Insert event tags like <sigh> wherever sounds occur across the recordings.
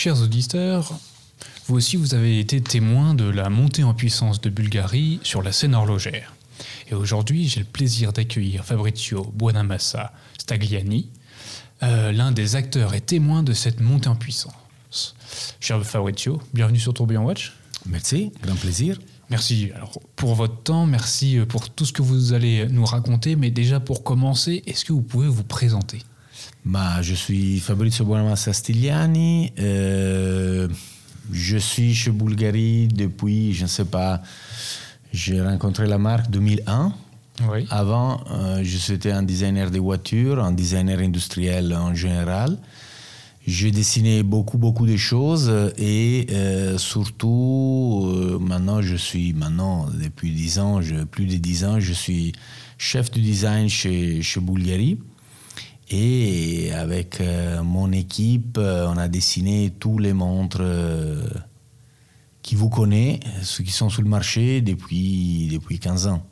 Chers auditeurs, vous aussi vous avez été témoin de la montée en puissance de Bulgarie sur la scène horlogère. Et aujourd'hui, j'ai le plaisir d'accueillir Fabrizio Buonamassa Stagliani, euh, l'un des acteurs et témoins de cette montée en puissance. Cher Fabrizio, bienvenue sur Tourbillon Watch. Merci, grand plaisir. Merci alors, pour votre temps, merci euh, pour tout ce que vous allez nous raconter, mais déjà pour commencer, est-ce que vous pouvez vous présenter? Bah, Je suis Fabrizio Buonamassa Stagliani, euh, je suis chez Bulgarie depuis, je ne sais pas, j'ai rencontré la marque 2001. Oui. Avant, euh, je suis un designer de voitures, un designer industriel en général. J'ai dessiné beaucoup, beaucoup de choses et euh, surtout, euh, maintenant, je suis, maintenant, depuis 10 ans, je, plus de 10 ans, je suis chef du design chez, chez Bulgari. Et avec euh, mon équipe, on a dessiné tous les montres qui vous connaissent, ceux qui sont sur le marché depuis, depuis 15 ans.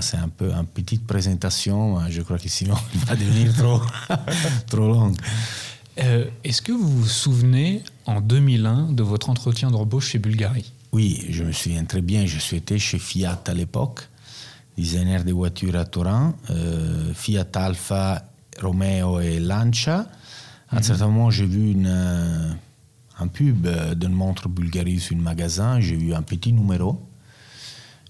C'est un peu une petite présentation, je crois que sinon, <laughs> il va devenir trop, <laughs> trop long. Euh, est-ce que vous vous souvenez en 2001 de votre entretien d'embauche chez Bulgarie Oui, je me souviens très bien. Je suis été chez Fiat à l'époque, designer de voitures à Turin, euh, Fiat Alfa, Romeo et Lancia. À un certain moment, j'ai vu une, euh, un pub d'une montre Bulgarie sur un magasin. J'ai vu un petit numéro.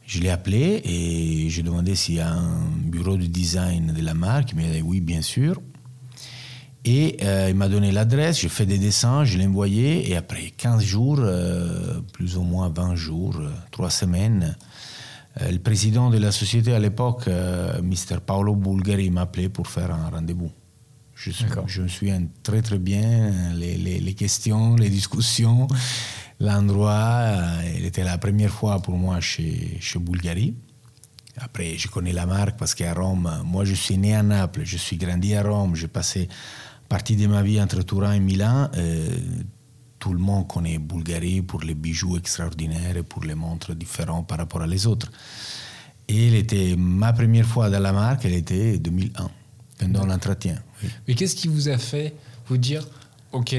Je l'ai appelé et j'ai demandé s'il y a un bureau de design de la marque. Il m'a dit oui, bien sûr. Et euh, il m'a donné l'adresse, j'ai fait des dessins, je l'ai envoyé, et après 15 jours, euh, plus ou moins 20 jours, 3 euh, semaines, le président de la société à l'époque, Mr. Paolo Bulgari, m'a appelé pour faire un rendez-vous. Je, je, me souviens très très bien les, les, les questions, les discussions, l'endroit. Il était la première fois pour moi chez, chez Bulgari. Après, je connais la marque parce qu'à Rome, moi je suis né à Naples, je suis grandi à Rome, j'ai passé partie de ma vie entre Turin et Milan, euh, tout le monde connaît Bulgarie pour les bijoux extraordinaires et pour les montres différentes par rapport à les autres. Et elle était ma première fois dans la marque, elle était 2001, pendant l'entretien. Mais qu'est-ce qui vous a fait vous dire, OK,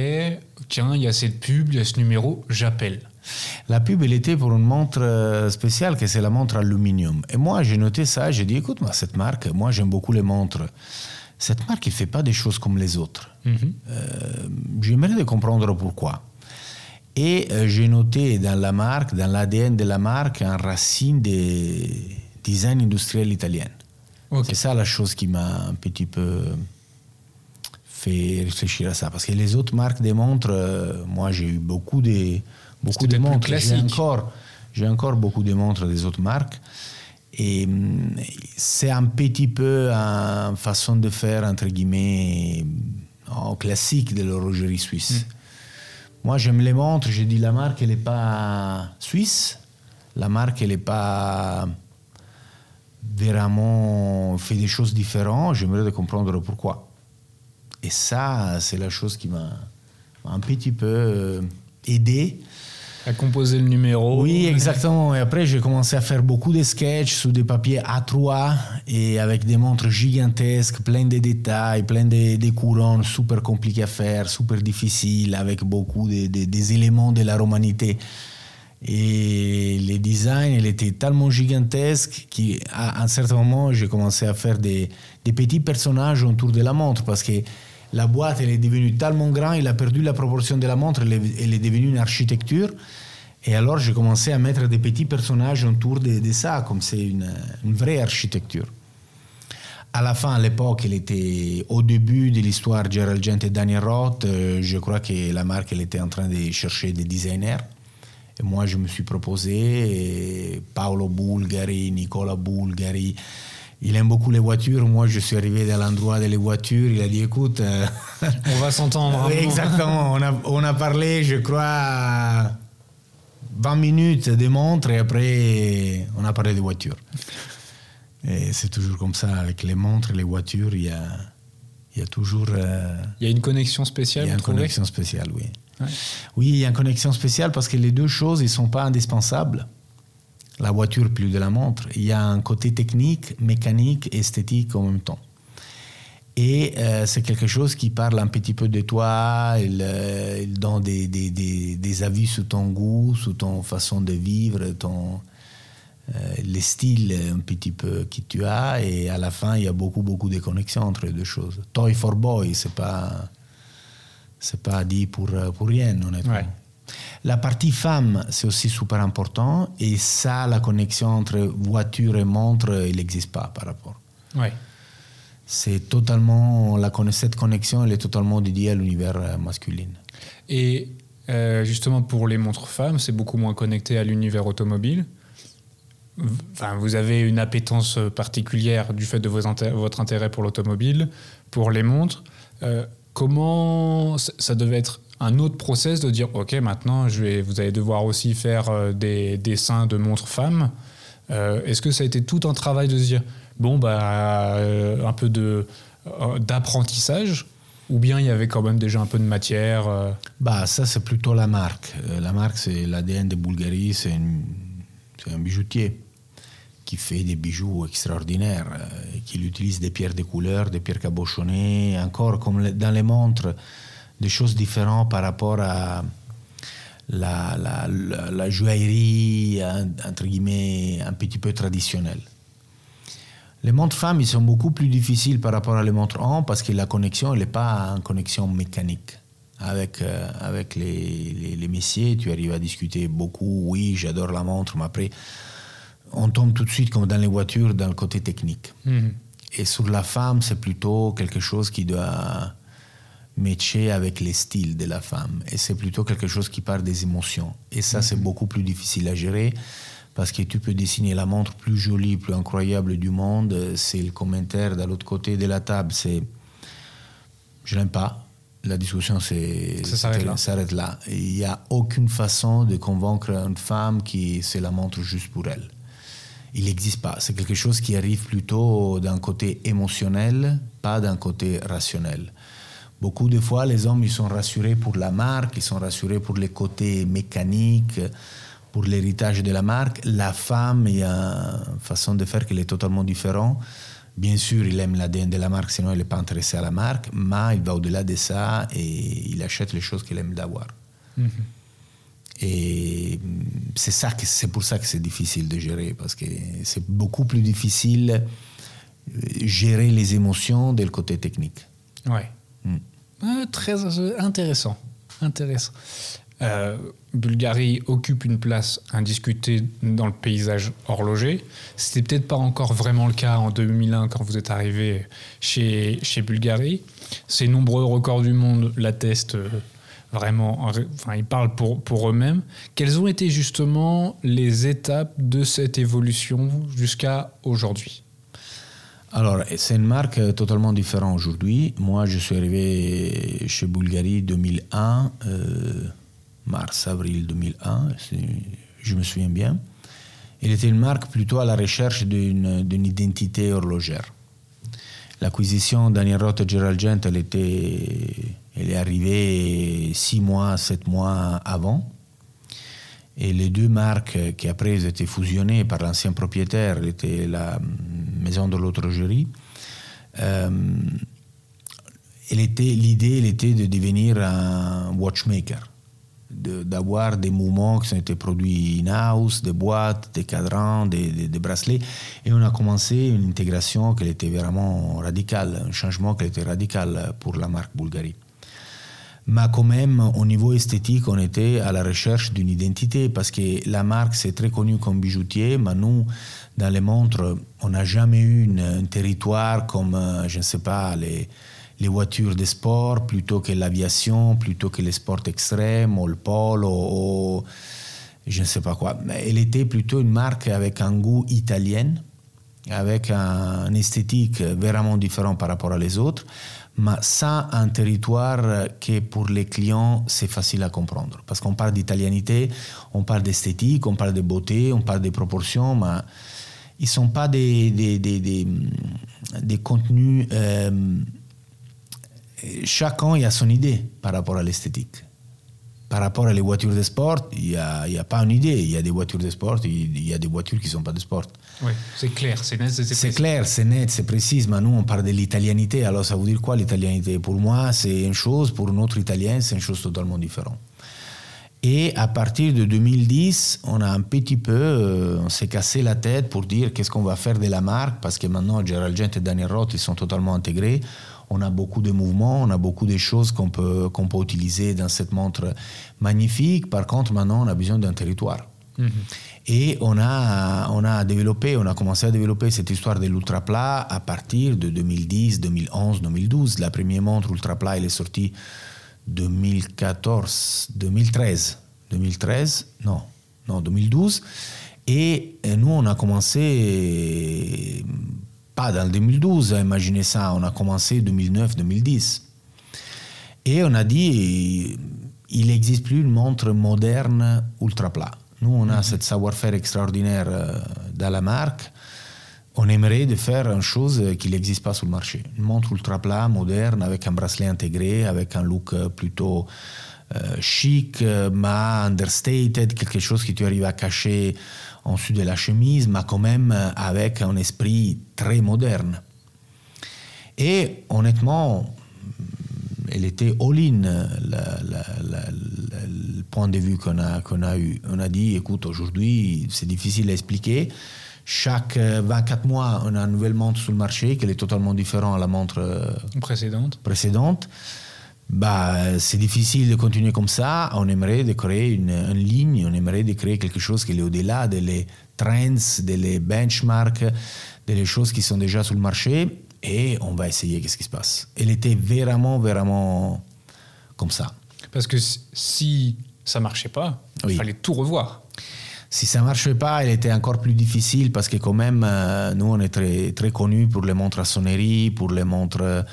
tiens, il y a cette pub, il y a ce numéro, j'appelle la pub, elle était pour une montre euh, spéciale, que c'est la montre aluminium. Et moi, j'ai noté ça, j'ai dit, écoute, moi, cette marque, moi, j'aime beaucoup les montres cette marque ne fait pas des choses comme les autres. Mhm. Euh, j'aimerais comprendre pourquoi. Et euh, j'ai noté dans la marque, dans l'ADN de la marque, un racine des design industriel italien. C'est ça la chose qui m'a un petit peu fait réfléchir à ça. Parce que les autres marques de montres, euh, moi j'ai eu beaucoup de, beaucoup de montres. J'ai encore, j'ai encore beaucoup de montres des autres marques. Et mm, c'est un petit peu une façon de faire, entre guillemets, en classique de l'horlogerie suisse. Mm. Moi, j'aime les montres. Je dis la marque, elle n'est pas suisse. La marque, elle n'est pas vraiment fait des choses différentes. J'aimerais comprendre pourquoi. Et ça, c'est la chose qui m'a un petit peu euh, aidé à composer le numéro. Oui, exactement. Et après, j'ai commencé à faire beaucoup de sketchs sur des papiers A3 et avec des montres gigantesques, plein de détails, plein de, de super compliquées à faire, super difficiles, avec beaucoup de, des éléments de la romanité. Et les designs, il était tellement gigantesque qu'à un certain moment, j'ai commencé à faire des, des, petits personnages autour de la montre parce que la boîte, elle est devenue tellement grande, il a perdu la proportion de la montre, elle est, devenue une architecture. Et alors, j'ai commencé à mettre des petits personnages autour de, ça, comme c'est une, vraie architecture. À la fin, à l'époque, elle était au début de l'histoire Gerald Gent et Daniel Roth. Euh, je crois que la marque, était en train de chercher des designers. Et moi, je me suis proposé, Paolo Bulgari, Nicola Bulgari, il aime beaucoup les voitures. Moi, je suis arrivé dans l'endroit des voitures. Il a dit, écoute... Euh, <laughs> on va s'entendre. oui, exactement. On a, on a, parlé, je crois, 20 minutes de montres et après, on a parlé des voitures. Et c'est toujours comme ça, avec les montres et les voitures, il y a, il y a toujours... Euh, il y a une connexion spéciale Il y a une connexion spéciale, oui. Oui, il y a une connexion spéciale parce que les deux choses, ils ne sont pas indispensables la voiture plus de la montre. Il y a un côté technique, mécanique esthétique en même temps. Et euh, c'est quelque chose qui parle un petit peu de toi, il, euh, donne des, des, des, avis sur ton goût, sur ton façon de vivre, ton, euh, les styles un petit peu que tu as. Et à la fin, il y a beaucoup, beaucoup de connexions entre les deux choses. Toy for Boy, c'est pas, c'est pas dit pour, pour rien, honnêtement. La partie femme, c'est aussi super important. Et ça, la connexion entre voiture et montre, il n'existe pas par rapport. Ouais. C'est totalement, la, cette connexion, elle est totalement dédiée à l'univers euh, masculin. Et euh, justement, pour les montres femmes, c'est beaucoup moins connecté à l'univers automobile. Enfin, vous avez une appétence particulière du fait de vos votre intérêt pour l'automobile, pour les montres. Euh, comment ça devait être un autre process de dire ok maintenant je vais vous allez devoir aussi faire euh, des dessins de montres femmes Euh, est-ce que ça a été tout un travail de se dire bon bah euh, un peu de d'apprentissage ou bien il y avait quand même déjà un peu de matière Bah, ça, c'est plutôt la marque. La marque, c'est l'ADN de Bulgarie, c'est c'est un bijoutier qui fait des bijoux extraordinaires, et qui utilise des pierres de couleur, des pierres cabochonnées, encore comme dans les montres, des choses différentes par rapport à la, la, la- la joaillerie, entre guillemets, un petit peu traditionnelle. Les montres femmes, ils sont beaucoup plus difficiles par rapport à les montres hommes parce que la connexion, elle n'est pas une connexion mécanique. Avec, euh, avec les, les, les messieurs, tu arrives à discuter beaucoup. Oui, j'adore la montre, mais après, on tombe tout de suite, comme dans les voitures, dans le côté technique. Mhm. Et sur la femme, c'est plutôt quelque chose qui doit matcher avec les styles de la femme. Et c'est plutôt quelque chose qui part des émotions. Et ça, c'est beaucoup plus difficile à gérer parce que tu peux dessiner la montre plus jolie, plus incroyable du monde. C'est le commentaire de l'autre côté de la table. C'est je n'aime pas. La discussion c'est Ça s'arrête là. Il n'y a aucune façon de convaincre une femme qui c'est la montre juste pour elle il n'existe pas. C'est quelque chose qui arrive plutôt d'un côté émotionnel, pas d'un côté rationnel. Beaucoup de fois, les hommes, ils sont rassurés pour la marque, ils sont rassurés pour les côtés mécaniques, pour l'héritage de la marque. La femme, il y a une façon de faire qui est totalement différente. Bien sûr, il aime l'ADN de la marque, sinon il n'est pas intéressé à la marque, mais il va au-delà de ça et il achète les choses qu'il aime d'avoir. Et mm, c'est ça que c'est pour ça que c'est difficile de gérer parce que c'est beaucoup plus difficile euh, gérer les émotions dès le côté technique. Ouais. Mm. Ah, très intéressant. Intéressant. Euh, Bulgarie occupe une place indiscutée dans le paysage horloger. C'était peut-être pas encore vraiment le cas en 2001 quand vous êtes arrivé chez, chez Bulgarie. Ces nombreux records du monde l'attestent euh, vraiment. Enfin, ils parlent pour, pour eux-mêmes. Quelles ont été justement les étapes de cette évolution jusqu'à aujourd'hui? Alors, c'est une marque euh, totalement différente aujourd'hui. Moi, je suis arrivé chez Bulgarie 2001, euh, mars-avril 2001, c'est- je me souviens bien. Elle était une marque plutôt à la recherche d'une identité horlogère. L'acquisition Daniel Roth et Gerald Gent, elle, était, elle est arrivée six mois, sept mois avant. Et les deux marques qui après étaient fusionnées par l'ancien propriétaire, était la maison de l'horlogerie. Euh, elle était, l'idée, était de devenir un watchmaker, d'avoir des mouvements qui ont été produits in-house, des boîtes, des cadrans, des, des- des bracelets. Et on a commencé une intégration qui était vraiment radicale, un changement qui était radical pour la marque Bulgarie. Mais quand même, au niveau esthétique, on était à la recherche d'une identité parce que la marque, c'est très connu comme bijoutier, mais nous, dans les montres, on n'a jamais eu un territoire comme, euh, je ne sais pas, les, voitures de sport, plutôt que l'aviation, plutôt que les sports extrêmes, ou le polo, ou je ne sais pas quoi. Elle était plutôt une marque avec un goût italien, avec un, une esthétique vraiment différent par rapport à les autres, mais sans un territoire que pour les clients c'est facile à comprendre. Parce qu'on parle d'italianité, on parle d'esthétique, on parle de beauté, on parle des proportions, mais ils ne sont pas des, des, des, des, des contenus. euh, chacun a son idée par rapport à l'esthétique. Par rapport à les voitures de sport, il n'y a, a, pas une idée. Il y a des voitures de sport, il y a des voitures qui ne sont pas de sport. Oui, c'est clair, c'est net, c'est C'est clair, c'est net, c'est précis. Mais nous, on parle de l'italianité. Alors, ça veut dire quoi l'italianité? Pour moi, c'est une chose. Pour notre italien, c'est une chose totalement différente. Et à partir de 2010, on a un petit peu, euh, on s'est cassé la tête pour dire qu'est-ce qu'on va faire de la marque, parce que maintenant, Gerald Gent et Daniel Roth, ils sont totalement intégrés. On a beaucoup de mouvements, on a beaucoup de choses qu'on peut, qu'on peut utiliser dans cette montre magnifique. Par contre, maintenant, on a besoin d'un territoire. Mhm. Et on a, on a développé, on a commencé à développer cette histoire de l'ultra plat à partir de 2010, 2011, 2012. La première montre ultra plat, elle est sortie 2014, 2013, 2013, non, non, 2012. Et nous, on a commencé, pas dans le 2012, imaginez ça, on a commencé 2009-2010. Et on a dit, il n'existe plus une montre moderne ultra plat. Nous, on a mm ce savoir-faire extraordinaire euh, dans la marque on aimerait de faire une chose qui n'existe pas sur le marché. Une montre ultra plat, moderne, avec un bracelet intégré, avec un look euh, plutôt euh, chic, mais understated, quelque chose que tu arrives à cacher en dessous de la chemise, mais quand même avec un esprit très moderne. Et honnêtement, elle était all-in, le point de vue qu'on a, qu'on a eu. On a dit, écoute, aujourd'hui, c'est difficile à expliquer chaque 24 euh, mois, on a une nouvelle montre sur le marché qui est totalement différente à la montre euh, précédente. précédente. Bah, c'est difficile de continuer comme ça. On aimerait de créer une, ligne, on aimerait de créer quelque chose qui est au-delà des trends, des benchmarks, des choses qui sont déjà sur le marché. Et on va essayer qu'est-ce qui se passe. Elle était vraiment, vraiment comme ça. Parce que si ça marchait pas, il fallait tout revoir si ça ne marchait pas, il était encore plus difficile parce que quand même, euh, nous, on est très, très connus pour les montres à sonnerie, pour les montres euh,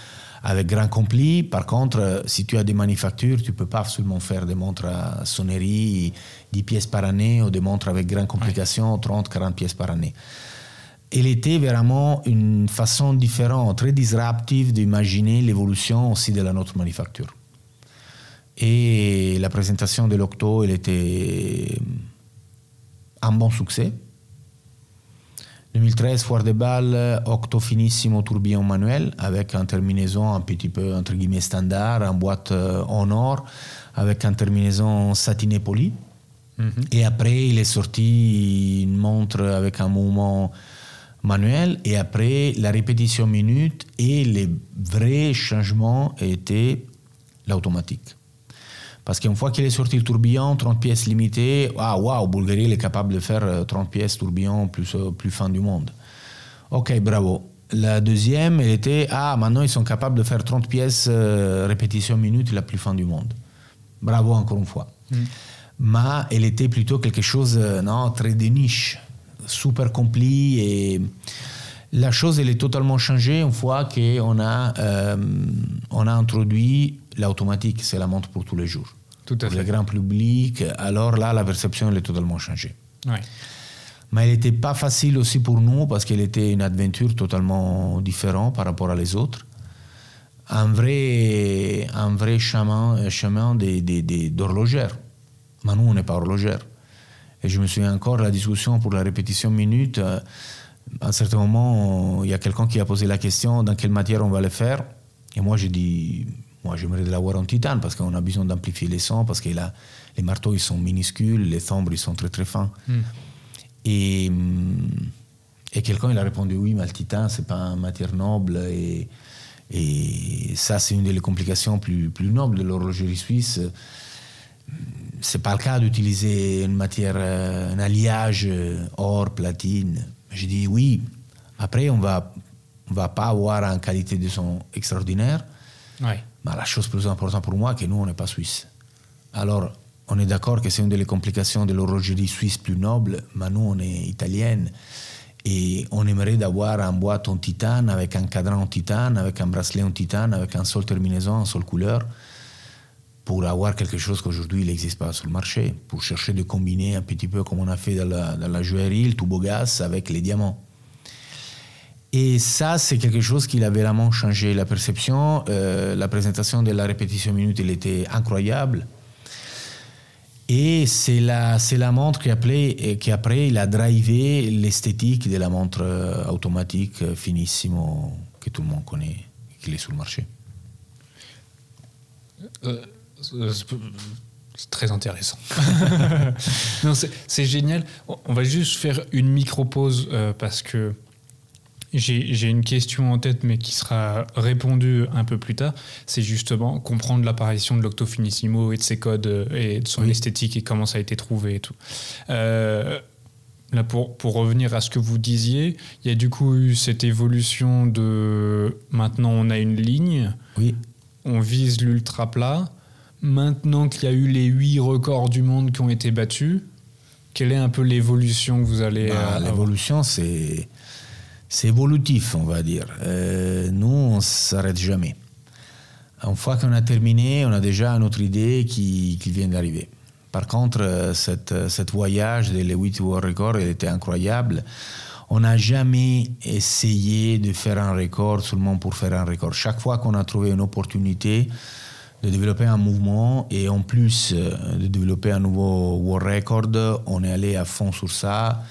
avec grand compli. Par contre, euh, si tu as des manufactures, tu ne peux pas absolument faire des montres à sonnerie, 10 pièces par année, ou des montres avec grande complication, 30, 40 pièces par année. Elle était vraiment une façon différente, très disruptive d'imaginer l'évolution aussi de la notre manufacture. Et la présentation de l'Octo, elle était un bon succès. 2013, Foire des Balles, Octo Finissimo tourbillon manuel, avec une terminaison un petit peu, entre guillemets, standard, en boîte euh, en or, avec une terminaison satinée polie. Mhm. Et après, il est sorti une montre avec un mouvement manuel. Et après, la répétition minute et les vrais changements étaient l'automatique. Parce qu'une fois qu'il est sorti le tourbillon, 30 pièces limitées, ah waouh, Bulgarie est capable de faire 30 euh, pièces tourbillon plus, euh, plus fin du monde. Ok, bravo. La deuxième, elle était, ah maintenant ils sont capables de faire 30 pièces euh, répétition minute la plus fin du monde. Bravo encore une fois. Mm. Mais elle était plutôt quelque chose, non, très de niche, super complet et la chose elle est totalement changée une fois qu'on a, on a introduit l'automatique, c'est la montre pour tous les jours. Tout à pour le grand public, alors là, la perception, elle est totalement changée. Mais elle n'était pas facile aussi pour nous parce qu'elle était une aventure totalement différente par rapport à les autres. Un vrai, un vrai chemin, chemin d'horlogère. Mais nous, on n'est pas horlogère. Et je me souviens encore de la discussion pour la répétition minute. Euh, à un certain moment, il y a quelqu'un qui a posé la question dans quelle matière on va le faire? Et moi, j'ai dit moi, j'aimerais de l'avoir en titane parce qu'on a besoin d'amplifier les sons, parce que là, les marteaux, ils sont minuscules, les timbres, ils sont très très fins. Hmm. Et, et quelqu'un, il a répondu oui, mais le titane, c'est pas une matière noble. Et, et ça, c'est une des complications plus, plus nobles de l'horlogerie suisse. C'est pas le cas d'utiliser une matière, un alliage or, platine. J'ai dit oui. Après, on va, on va pas avoir une qualité de son extraordinaire. Ouais. Mais la chose plus importante pour moi, c'est que nous, on n'est pas suisse. Alors, on est d'accord que c'est une des complications de l'horlogerie suisse plus noble, mais nous, on est italienne. Et on aimerait d'avoir un boîte en titane, avec un cadran en titane, avec un bracelet en titane, avec un sol terminaison, un sol couleur, pour avoir quelque chose qu'aujourd'hui, il n'existe pas sur le marché, pour chercher de combiner un petit peu comme on a fait dans la, dans le beau avec les diamants. Et ça, c'est quelque chose qui a vraiment changé la perception. Euh, la présentation de la répétition minute, elle était incroyable. Et c'est la, c'est la montre qui après, qui après il a drivé l'esthétique de la montre euh, automatique euh, Finissimo que tout le monde connaît, qui est sur le marché. Euh, c'est très intéressant. <laughs> non, c'est génial. On va juste faire une micro-pause parce que j'ai une question en tête, mais qui sera répondue un peu plus tard. C'est justement comprendre l'apparition de l'Octofinissimo et de ses codes euh, et de son esthétique et comment ça a été trouvé et tout. Euh, là, pour, pour revenir à ce que vous disiez, il y a du coup eu cette évolution de maintenant on a une ligne, oui. on vise l'ultra plat. Maintenant qu'il y a eu les huit records du monde qui ont été battus, quelle est un peu l'évolution que vous allez. Bah, l'évolution, c'est c'est évolutif, on va dire. Euh, nous, on ne s'arrête jamais. Une fois qu'on a terminé, on a déjà une autre idée qui, vient d'arriver. Par contre, euh, cette, cette voyage des 8 World Records, il était incroyable. On n'a jamais essayé de faire un record seulement pour faire un record. Chaque fois qu'on a trouvé une opportunité de développer un mouvement et en plus euh, de développer un nouveau World Record, on est allé à fond sur ça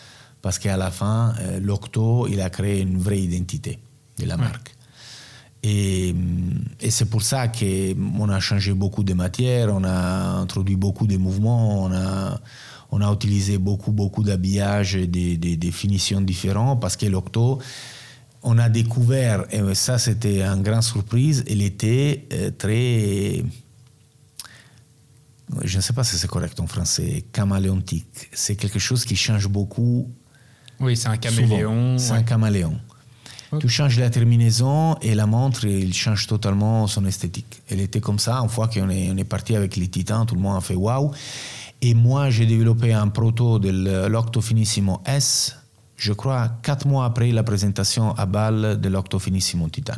parce qu'à la fin, euh, l'Octo, il a créé une vraie identité de la marque. Et, et c'est pour ça qu'on a changé beaucoup de matières, on a introduit beaucoup de mouvements, on a, on a utilisé beaucoup, beaucoup d'habillage et des, des, finitions différentes parce que l'Octo, on a découvert, et ça c'était une grande surprise, il était euh, très je ne sais pas si c'est correct en français, caméléontique. C'est quelque chose qui change beaucoup oui, c'est un caméléon. C'est un caméléon. Tu changes la terminaison et la montre, il change totalement son esthétique. Elle était comme ça, une fois qu'on est, on est parti avec les titans, tout le monde a fait waouh. Et moi, j'ai développé un proto de l'Octo Finissimo S, je crois, quatre mois après la présentation à Bâle de l'Octo Finissimo Titan.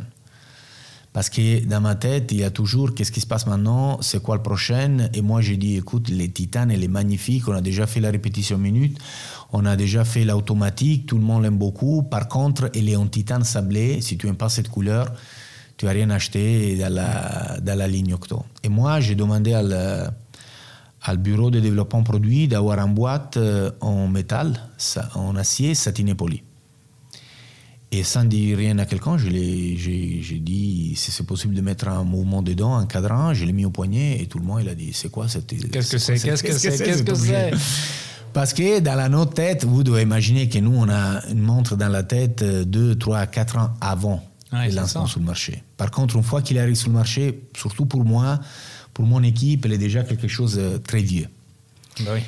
Parce que dans ma tête, il y a toujours qu'est-ce qui se passe maintenant, c'est quoi le prochain? Et moi, j'ai dit, écoute, les titanes, elle est magnifique, on a déjà fait la répétition minute, on a déjà fait l'automatique, tout le monde l'aime beaucoup. Par contre, elle est en titane sablé. Si tu n'aimes pas cette couleur, tu n'as rien acheté dans la, dans la ligne Octo. Et moi, j'ai demandé au bureau de développement produit d'avoir une boîte euh, en métal, en acier satiné poli. Et sans dire rien à quelqu'un, j'ai dit si c'est possible de mettre un mouvement dedans, un cadran, je l'ai mis au poignet et tout le monde il a dit c'est quoi cette. Qu'est-ce que c'est? Qu'est-ce que c'est? Qu'est-ce que c'est? Parce que dans la notre tête, vous devez imaginer que nous, on a une montre dans la tête 2, 3, 4 ans avant le lancement sur le marché. Par contre, une fois qu'il arrive sur le marché, surtout pour moi, pour mon équipe, elle est déjà quelque chose de très vieux. Oui.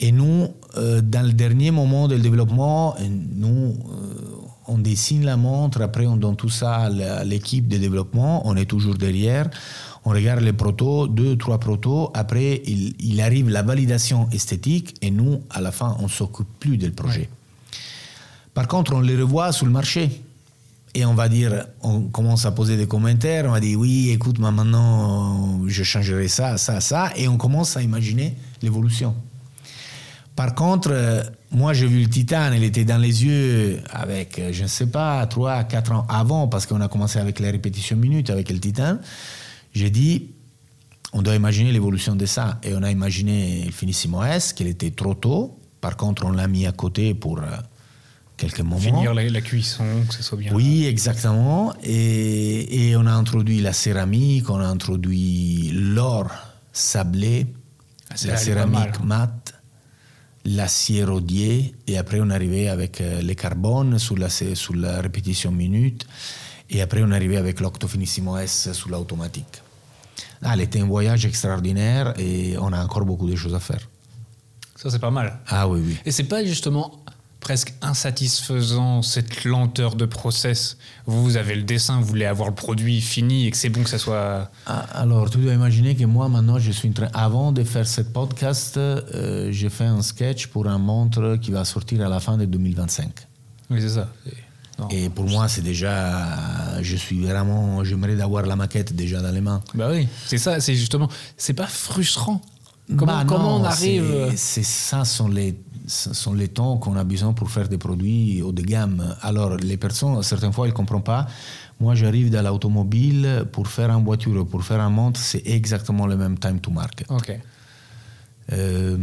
Et nous, euh, dans le dernier moment du développement, nous, euh, on dessine la montre, après on donne tout ça à l'équipe de développement, on est toujours derrière, on regarde les protos, deux, trois protos, après il, arrive la validation esthétique et nous, à la fin, on ne s'occupe plus du projet. Par contre, on les revoit sur le marché. Et on va dire, on commence à poser des commentaires, on va dire oui, écoute, maintenant je changerai ça, ça, ça, et on commence à imaginer l'évolution. Par contre, euh, moi j'ai vu le Titan, il était dans les yeux avec, euh, je ne sais pas, 3, 4 ans avant, parce qu'on a commencé avec les répétitions minutes avec le Titan. J'ai dit, on doit imaginer l'évolution de ça. Et on a imaginé le Finissimo S, qu'il était trop tôt. Par contre, on l'a mis à côté pour euh, quelques moments. Finir la, cuisson, que ce soit bien. Oui, exactement. Et, et, on a introduit la céramique, on a introduit l'or sablé, ah, la céramique mate l'acier rodier et après on arrivait avec euh, les carbones sur la, sur la répétition minute et après on arrivait avec l'Octofinissimo S sur l'automatique. Ah, était un voyage extraordinaire et on a encore beaucoup de choses à faire. Ça c'est pas mal. Ah oui, oui. Et c'est pas justement presque insatisfaisant cette lenteur de process. Vous, avez le dessin, vous voulez avoir le produit fini et que c'est bon que ça soit. Ah, alors, tu dois imaginer que moi, maintenant, je suis en train. Avant de faire ce podcast, euh, j'ai fait un sketch pour un montre qui va sortir à la fin de 2025. Oui, c'est ça. et pour moi, c'est déjà. Je suis vraiment. J'aimerais avoir la maquette déjà dans les mains. Bah oui, c'est ça, c'est justement. C'est pas frustrant. Comment, bah comment on arrive. C'est ça, sont les ce sont les temps qu'on a besoin pour faire des produits haut de gamme. Alors, les personnes, certaines fois, elles ne comprennent pas. Moi, j'arrive dans l'automobile pour faire une voiture, pour faire un montre, c'est exactement le même time to market. OK. Euh,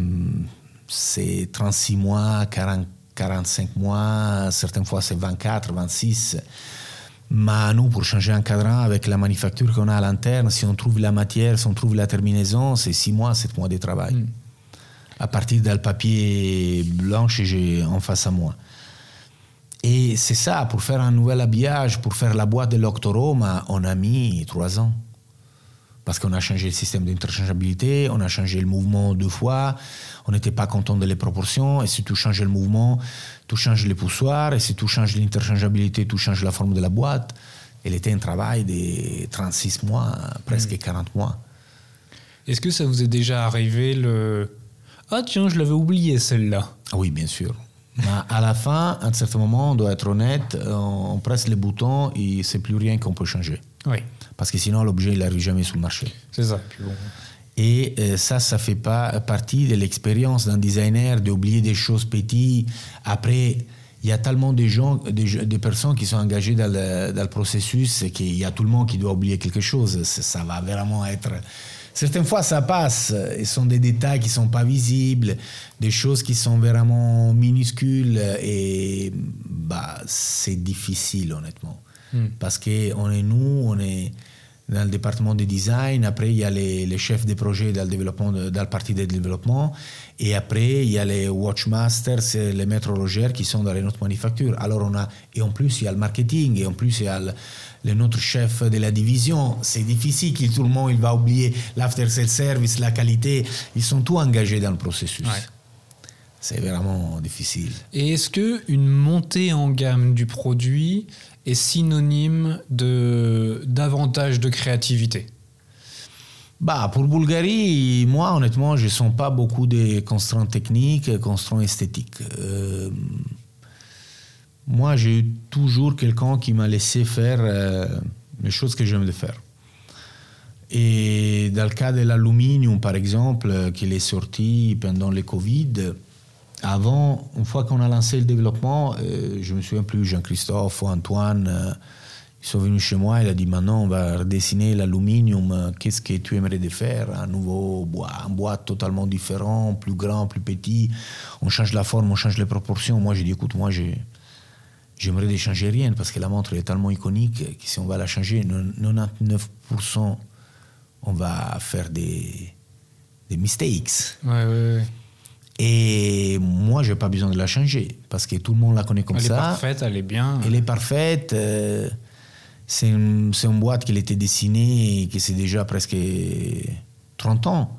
c'est 36 mois, 40, 45 mois, certaines fois c'est 24, 26. Mais nous, pour changer un cadran avec la manufacture qu'on a à l'interne, si on trouve la matière, si on trouve la terminaison, c'est 6 mois, 7 mois de travail. Mm. À partir d'un papier blanc que j'ai en face à moi. Et c'est ça, pour faire un nouvel habillage, pour faire la boîte de l'Octoroma, on a mis 3 ans parce qu'on a changé le système d'interchangeabilité, on a changé le mouvement deux fois, on n'était pas content de les proportions, et si tu changes le mouvement, tu changes les poussoirs, et si tu changes l'interchangeabilité, tu changes la forme de la boîte. Elle était un travail de 36 mois, presque 40 mm. mois. Est-ce que ça vous est déjà arrivé le Ah tiens, je l'avais oublié celle-là Oui, bien sûr. à la fin, à un certain moment, on doit être honnête, on presse les boutons et c'est plus rien qu'on peut changer. Oui parce que sinon l'objet il n'arrive jamais sur le marché. C'est ça. Et euh, ça, ça fait pas partie de l'expérience d'un designer d'oublier des choses petites. Après, il y a tellement de gens, des, personnes qui sont engagées dans le, dans le processus qu'il y a tout le monde qui doit oublier quelque chose. Ça, va vraiment être. Certaines fois, ça passe. Ce sont des détails qui sont pas visibles, des choses qui sont vraiment minuscules et bah, c'est difficile, honnêtement. Hmm. Parce qu'on est nous, on est dans le département de design. Après, il y a les, chefs de projet dans le, développement, dans le parti de développement. Et après, il y a les watchmasters, les maîtres horlogères qui sont dans les notes manufactures. Alors, on a, et en plus, il y a le marketing, et en plus, il y a le, notre chef de la division. C'est difficile que tout le monde il va oublier l'after sales service, la qualité. Ils sont tous engagés dans le processus. C'est vraiment difficile. Et est-ce que une montée en gamme du produit est synonyme de davantage de créativité? Bah, pour Bulgarie, moi, honnêtement, je ne sens pas beaucoup de constraintes techniques, constraintes esthétiques. Euh, moi, j'ai eu toujours quelqu'un qui m'a laissé faire euh, les choses que j'aime de faire. Et dans le cas de l'aluminium, par exemple, qui est sorti pendant le Covid, avant, une fois qu'on a lancé le développement, euh, je me souviens plus, Jean-Christophe ou Antoine, euh, ils sont venus chez moi, il a dit maintenant on va redessiner l'aluminium, qu'est-ce que tu aimerais de faire? Un nouveau bois, un bois totalement différent, plus grand, plus petit, on change la forme, on change les proportions. Moi j'ai dit écoute, moi j'aimerais ne changer rien parce que la montre est tellement iconique que si on va la changer, 99% on va faire des, des mistakes. Ouais, ouais, ouais. Et moi, je n'ai pas besoin de la changer parce que tout le monde la connaît comme ça. Elle est parfaite, elle est bien. Elle est parfaite. Euh, c'est une, une, boîte qui a été dessinée et qui c'est déjà presque 30 ans.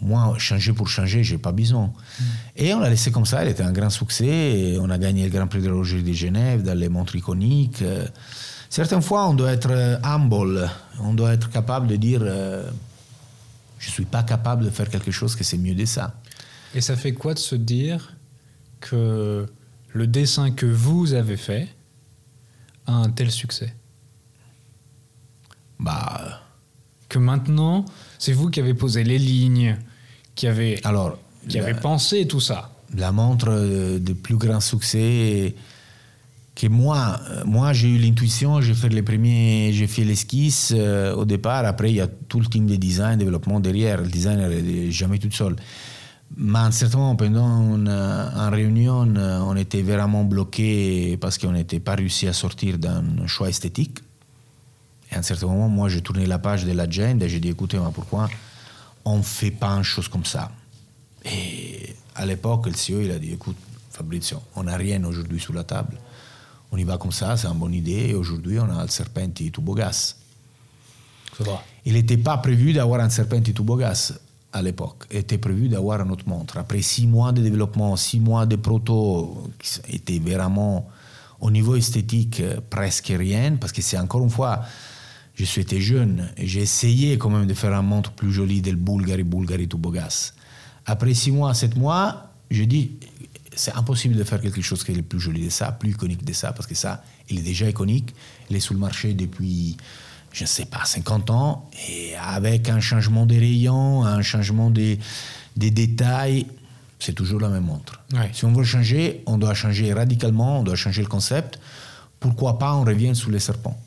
Moi, changer pour changer, j'ai pas besoin. Mm. Et on l'a laissé comme ça, elle était un grand succès. on a gagné le Grand Prix de l'horlogerie de Genève dans les montres iconiques. Euh, certaines fois, on doit être euh, humble. On doit être capable de dire je ne suis pas capable de faire quelque chose que c'est mieux de ça. Et ça fait quoi de se dire que le dessin que vous avez fait a un tel succès? Bah. Que maintenant, c'est vous qui avez posé les lignes, qui avez, Alors, qui avez pensé tout ça. La montre de plus grand succès que moi, moi j'ai eu l'intuition, j'ai fait les premiers, j'ai fait l'esquisse euh, au départ. Après, il y a tout le team de design, développement derrière. Le designer n'est jamais tout seul. Mais à un certain moment, pendant une, réunion, on était vraiment bloqué parce qu'on n'était pas réussi à sortir d'un choix esthétique. Et à un certain moment, moi, j'ai tourné la page de l'agenda et j'ai dit, écoutez, pourquoi on ne fait pas une chose comme ça? Et à l'époque, le CEO, il a dit, écoute, Fabrizio, on n'a rien aujourd'hui sur la table. On y va comme ça, c'est une bonne idée. Et aujourd'hui, on a le Serpenti Tubogas. Il n'était pas prévu d'avoir un Serpenti Tubogas à l'époque était prévu d'avoir une autre montre. Après six mois de développement, six mois de proto, qui étaient vraiment au niveau esthétique presque rien, parce que c'est encore une fois, je suis été jeune et j'ai essayé quand même de faire une montre plus jolie del Bulgari Bulgari Tubogas. Après six mois, sept mois, je dis c'est impossible de faire quelque chose qui est plus joli de ça, plus iconique de ça, parce que ça, il est déjà iconique, il est sur le marché depuis je ne sais pas, 50 ans, et avec un changement des rayons, un changement des, des détails, c'est toujours la même montre. Si on veut changer, on doit changer radicalement, on doit changer le concept. Pourquoi pas on revient sur les serpents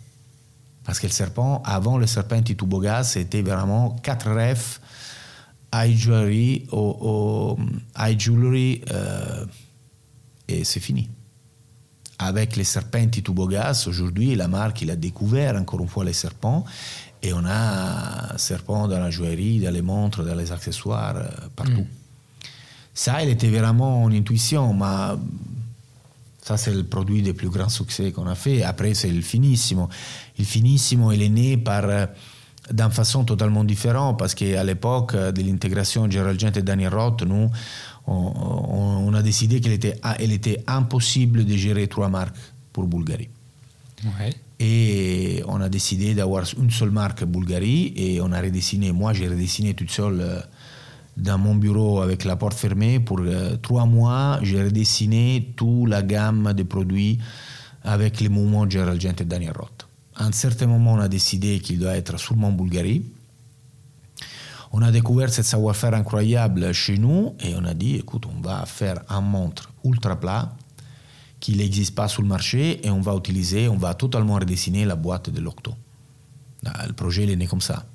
Parce que le serpent, avant le serpent Tituboga, c'était vraiment quatre refs high jewelry, au, au high jewelry, euh, et c'est fini. Avec les serpenti Tubogas, aujourd'hui, la marque il a découvert encore une fois les serpents, et on a serpents dans la joaillerie, dans les montres, dans les accessoires, euh, partout. Mm. Ça, il était vraiment une intuition, mais ça, c'est le produit des plus grands succès qu'on a fait. Après, c'est le finissimo. Le finissimo, il est né par euh, d'une façon totalement différente parce qu'à l'époque euh, de l'intégration Gerald Gent et Daniel Roth, nous, on, on- on a décidé qu'il était, ah, il était impossible de gérer trois marques pour Bulgarie. Ouais. Et on a décidé d'avoir une seule marque Bulgarie et on a redessiné. Moi, j'ai redessiné toute seule euh, dans mon bureau avec la porte fermée. Pour euh, trois mois, j'ai redessiné toute la gamme de produits avec les mouvements Gerald Gent et Daniel Roth. À un certain moment, on a décidé qu'il doit être sûrement Bulgarie. On a découvert ce savoir-faire incroyable chez nous et on a dit, écoute, on va faire un montre ultra plat qui n'existe pas sur le marché et on va utiliser, on va totalement redessiner la boîte de l'Octo. Ah, Le projet est né comme ça.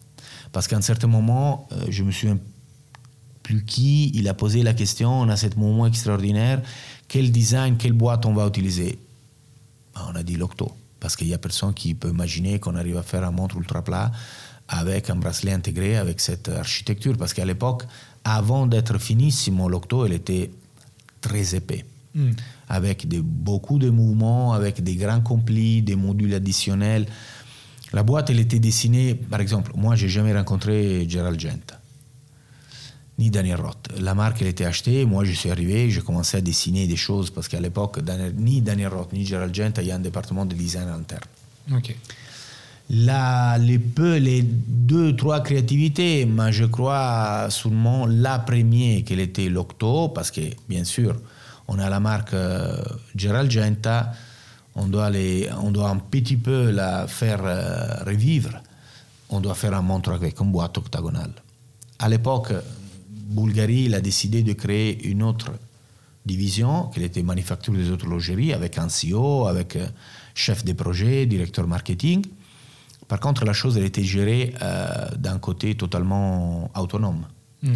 Parce qu'à un certain moment, euh, je me souviens plus qui, il a posé la question, on a ce moment extraordinaire, quel design, quelle boîte on va utiliser? Ah, On a dit l'Octo. Parce qu'il n'y a personne qui peut imaginer qu'on arrive à faire un montre ultra plat avec un bracelet intégré, avec cette architecture. Parce qu'à l'époque, avant d'être finissimo, l'Octo, elle était très épais Mm. avec beaucoup de mouvements, avec des grands complis, des modules additionnels. La boîte, elle était dessinée, par exemple, moi, j'ai jamais rencontré Gerald Gent, ni Daniel Roth. La marque, elle était achetée, moi, je suis arrivé, j'ai commencé à dessiner des choses, parce qu'à l'époque, Daniel- ni Daniel Roth, ni Gerald Gent, il y a un département de design interne. Ok. Là, les peu, les deux, trois créativités, mais je crois sûrement la première qu'elle était l'Octo, parce que bien sûr, on a la marque euh, Gerald Genta, on doit, les, on doit un petit peu la faire euh, revivre, on doit faire un montre avec une boîte octagonale. À l'époque, Bulgarie il a décidé de créer une autre division, qui était manufacture des horlogeries, avec un CEO, avec euh, chef de projet, directeur marketing. Par contre, la chose, elle était gérée euh, d'un côté totalement autonome. Mm.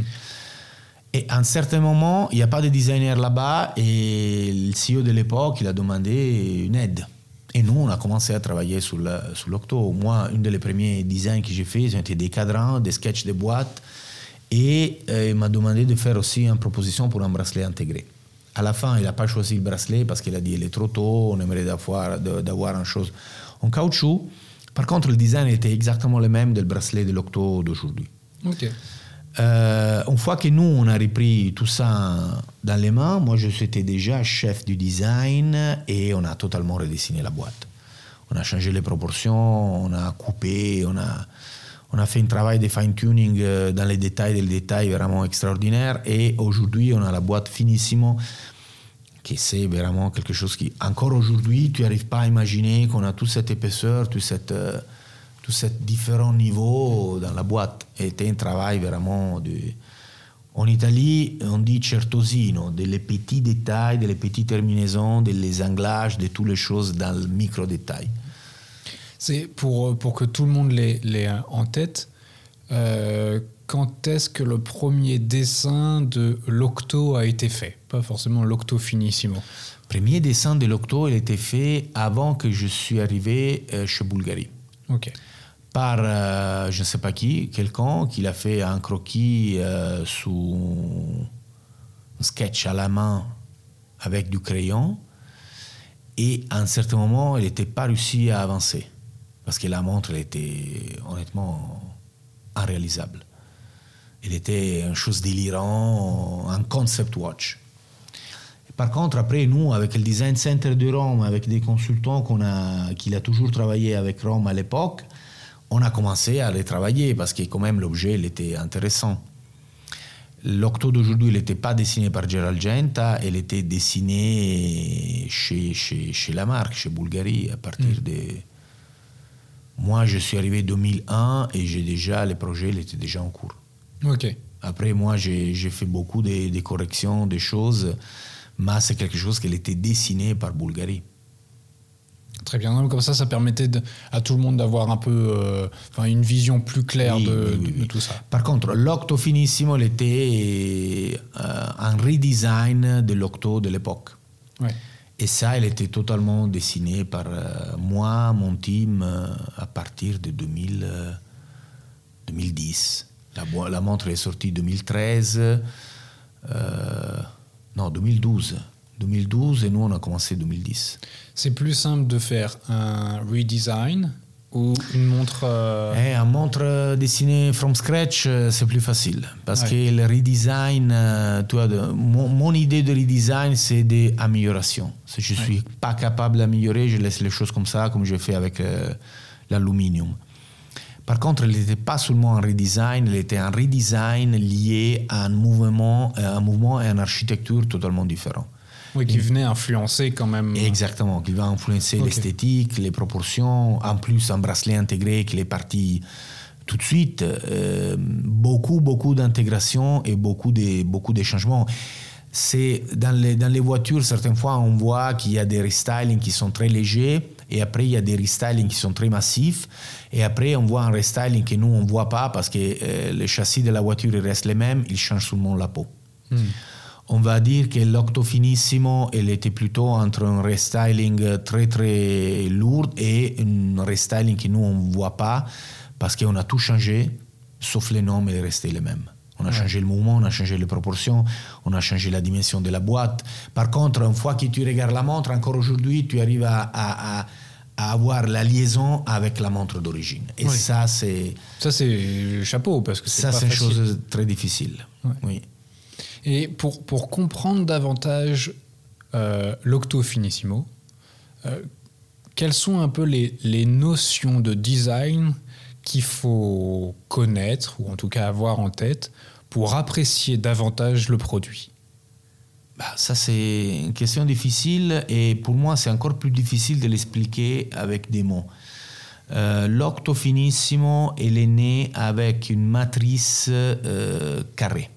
Et à un certain moment, il n'y a pas de designer là-bas et le CEO de l'époque, il a demandé une aide. Et nous, on a commencé à travailler sur le- sur l'Octo. Moi, une des premiers designs que j'ai fait, c'était des cadrans, des sketchs de boîtes. Et euh, il m'a demandé de faire aussi une proposition pour un bracelet intégré. À la fin, il n'a pas choisi le bracelet parce qu'il a dit il est trop tôt, on aimerait d'avoir, d'avoir une chose en caoutchouc. Par contre, le design était exactement le même du bracelet de l'Octo d'aujourd'hui. Euh, une fois que nous, on a repris tout ça dans les mains, moi, je suis déjà chef du design et on a totalement redessiné la boîte. On a changé les proportions, on a coupé, on a, on a fait un travail de fine-tuning euh, dans les détails des détails vraiment extraordinaire. Et aujourd'hui, on a la boîte finissimo, qui c'est vraiment quelque chose qui, encore aujourd'hui, tu n'arrives pas à imaginer qu'on a toute cette épaisseur, toute cette... euh, tous ces différents niveaux dans la boîte. Était un travail vraiment. En Italie, on dit certosino, des petits détails, des petites terminaisons, des anglages, de toutes les choses dans le micro-détail. C'est pour, pour que tout le monde l'ait l'ait en tête. euh, quand est-ce que le premier dessin de l'octo a été fait? Pas forcément l'octo finissimo. Premier dessin de l'octo, il était fait avant que je suis arrivé euh, chez Bulgarie. Ok. par euh, je ne sais pas qui, quelqu'un qui a fait un croquis euh, sous un sketch à la main avec du crayon. Et à un certain moment, il n'était pas réussi à avancer. Parce que la montre, elle était honnêtement irréalisable. Elle était une chose délirante, un concept watch. Par contre, après, nous, avec le Design Center de Rome, avec des consultants qu'on a, qu'il a toujours travaillé avec Rome à l'époque, on a commencé à les travailler parce que quand même l'objet il était intéressant. L'octo d'aujourd'hui, il n'était pas dessiné par Gerald Genta, elle était dessinée chez, chez, chez la marque, chez Bulgarie, à partir de... Moi, je suis arrivé en 2001 et j'ai déjà, les projets il était déjà en cours. Ok. Après, moi, j'ai fait beaucoup de, de corrections, des choses, mais c'est quelque chose qui était dessiné par Bulgarie. Très bien. Comme ça, ça permettait de- à tout le monde d'avoir un peu euh, une vision plus claire Oui, de, oui, oui, de- de oui. tout ça. Par contre, l'Octo Finissimo, il était euh, un redesign de l'Octo de l'époque. Ouais. Et ça, elle était totalement dessinée par euh, moi, mon team, euh, à partir de 2000, euh, 2010. La, montre est sortie 2013, euh, non, 2012. 2012 et nous, on a commencé 2010. C'est plus simple de faire un redesign ou une montre. euh, Et un montre euh, dessinée from scratch, euh, c'est plus facile. Parce Ouais. que le redesign, euh, tu vois, mon, mon idée de redesign, c'est des améliorations. Si je ne suis pas capable d'améliorer, je laisse les choses comme ça, comme j'ai fait avec euh, l'aluminium. Par contre, il n'était pas seulement un redesign, il était un redesign lié à un mouvement, un mouvement et une architecture totalement différents. Oui, qui venait influencer quand même. Exactement, qui va influencer l'esthétique, les proportions, en plus un bracelet intégré qui est parti tout de suite. euh, beaucoup, beaucoup d'intégration et beaucoup de, beaucoup de changements. C'est dans les, dans les voitures, certaines fois, on voit qu'il y a des restylings qui sont très légers et après, il y a des restylings qui sont très massifs. Et après, on voit un restyling que nous, on ne voit pas parce que euh, les châssis de la voiture ils restent les mêmes, ils changent seulement la peau. On va dire que l'Octo Finissimo, elle était plutôt entre un restyling très très lourd et un restyling que nous on ne voit pas parce qu'on a tout changé, sauf les noms, mais est resté les mêmes. On a changé le mouvement, on a changé les proportions, on a changé la dimension de la boîte. Par contre, une fois que tu regardes la montre, encore aujourd'hui, tu arrives à, à- à- à avoir la liaison avec la montre d'origine. Et Oui. ça, c'est Ça, c'est chapeau parce que c'est ça, c'est une chose très difficile. Oui. Et pour, pour comprendre davantage euh, euh, quelles sont un peu les, les notions de design qu'il faut connaître, ou en tout cas avoir en tête, pour apprécier davantage le produit? Bah, ça, c'est une question difficile et pour moi, c'est encore plus difficile de l'expliquer avec des mots. Euh, L'Octo est née avec une matrice euh, carrée.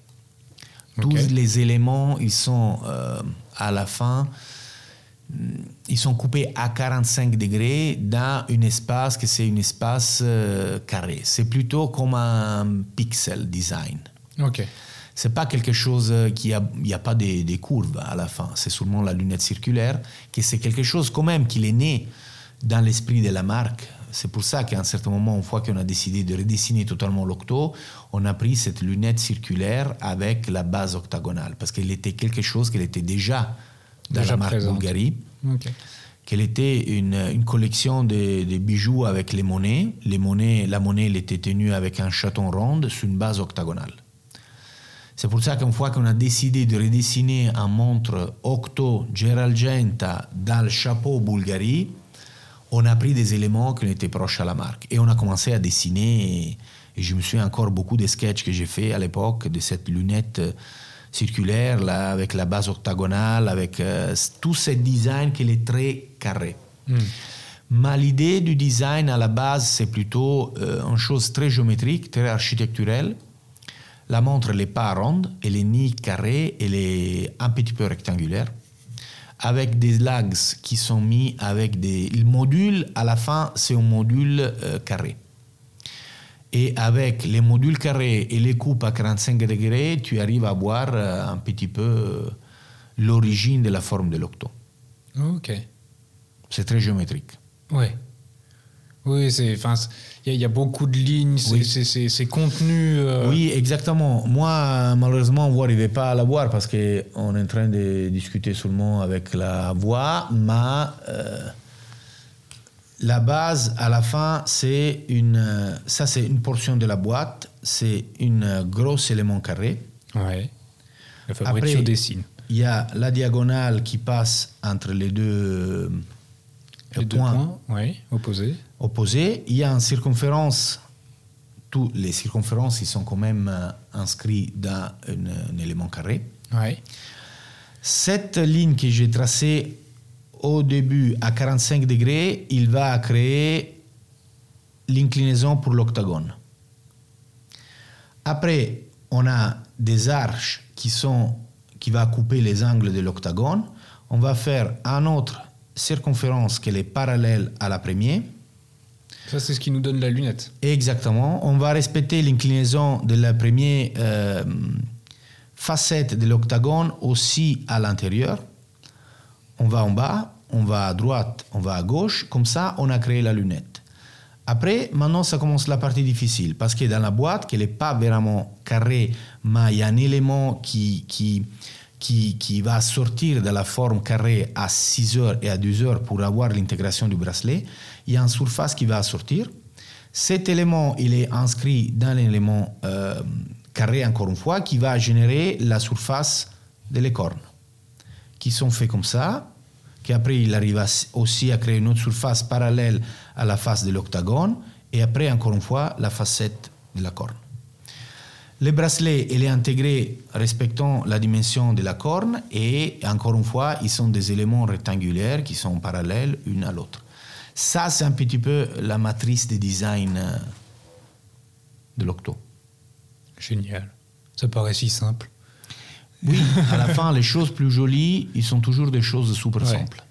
Tous les éléments, ils sont euh, à la fin, ils sont coupés à 45 degrés dans un espace que c'est un espace euh, carré. C'est plutôt comme un pixel design. Ok. C'est pas quelque chose euh, qui a, il n'y a pas des, des courbes à la fin. C'est seulement la lunette circulaire, que c'est quelque chose quand même qui est né dans l'esprit de la marque. C'est pour ça qu'à un certain moment, une fois qu'on a décidé de redessiner totalement l'octo, on a pris cette lunette circulaire avec la base octagonale, parce qu'elle était quelque chose qu'elle était déjà dans Déjà la marque présente. Bulgari Ok. qu'elle était une, une collection de, de bijoux avec les monnaies. Les monnaies. La monnaie elle était tenue avec un chaton rond sur une base octagonale. C'est pour ça qu'une fois qu'on a décidé de redessiner un montre Octo Geralgenta dans le chapeau Bulgari, on a pris des éléments qui étaient proches à la marque. Et on a commencé à dessiner. Et, et je me souviens encore beaucoup des sketchs que j'ai fait à l'époque de cette lunette euh, circulaire là, avec la base octagonale, avec euh, tout ce design qui est très carré. Mais l'idée du design à la base, c'est plutôt euh, une chose très géométrique, très architecturelle. La montre, elle n'est pas ronde, elle est ni carrée, elle est un petit peu rectangulaire, avec des lags qui sont mis avec des... Le module, à la fin, c'est un module euh, carré. Et avec les modules carrés et les coupes à 45 degrés, tu arrives à voir euh, un petit peu euh, l'origine de la forme de l'octo. Ok. C'est très géométrique. Ouais. Oui, c'est. Enfin, il y, a- il y a beaucoup de lignes, c'est Oui. contenu. euh, Oui, exactement. Moi, malheureusement, vous n'arrivez pas à la voir parce qu'on est en train de discuter seulement avec la voix, mais euh, la base, à la fin, c'est une... Ça, c'est une portion de la boîte. C'est un gros élément carré. Ouais. Fabrizio Après- dessine. Il y a la diagonale qui passe entre les deux, euh, Les deux points points, ouais, opposés. Opposés. Il y a une circonférence. Toutes les circonférences, ils sont quand même euh, inscrits dans un, un élément carré. Ouais. Cette ligne que j'ai tracée au début à 45 degrés, il va créer l'inclinaison pour l'octagone. Après, on a des arches qui sont qui va couper les angles de l'octagone. On va faire un autre circonférence qui est parallèle à la première. Ça, c'est ce qui nous donne la lunette. Exactement. On va respecter l'inclinaison de la première euh, facette de l'octagone aussi à l'intérieur. On va en bas, on va à droite, on va à gauche. Comme ça, on a créé la lunette. Après, maintenant, ça commence la partie difficile parce que dans la boîte, qui n'est pas vraiment carrée, mais il y a un élément qui, qui, qui, qui, va sortir de la forme carrée à 6 heures et à 12 heures pour avoir l'intégration du bracelet. Il y a une surface qui va sortir. Cet élément, il est inscrit dans l'élément euh, carré, encore une fois, qui va générer la surface des cornes, qui sont faits comme ça, qu'après il arrive aussi à créer une autre surface parallèle à la face de l'octagone, et après, encore une fois, la facette de la corne. Le bracelet, il est intégré respectant la dimension de la corne et encore une fois, ils sont des éléments rectangulaires qui sont parallèles l'une à l'autre. Ça, c'est un petit peu la matrice de design euh, de l'octo. Génial. Ça paraît si simple. Oui, à la fin, les choses plus jolies, ils sont toujours des choses super simples.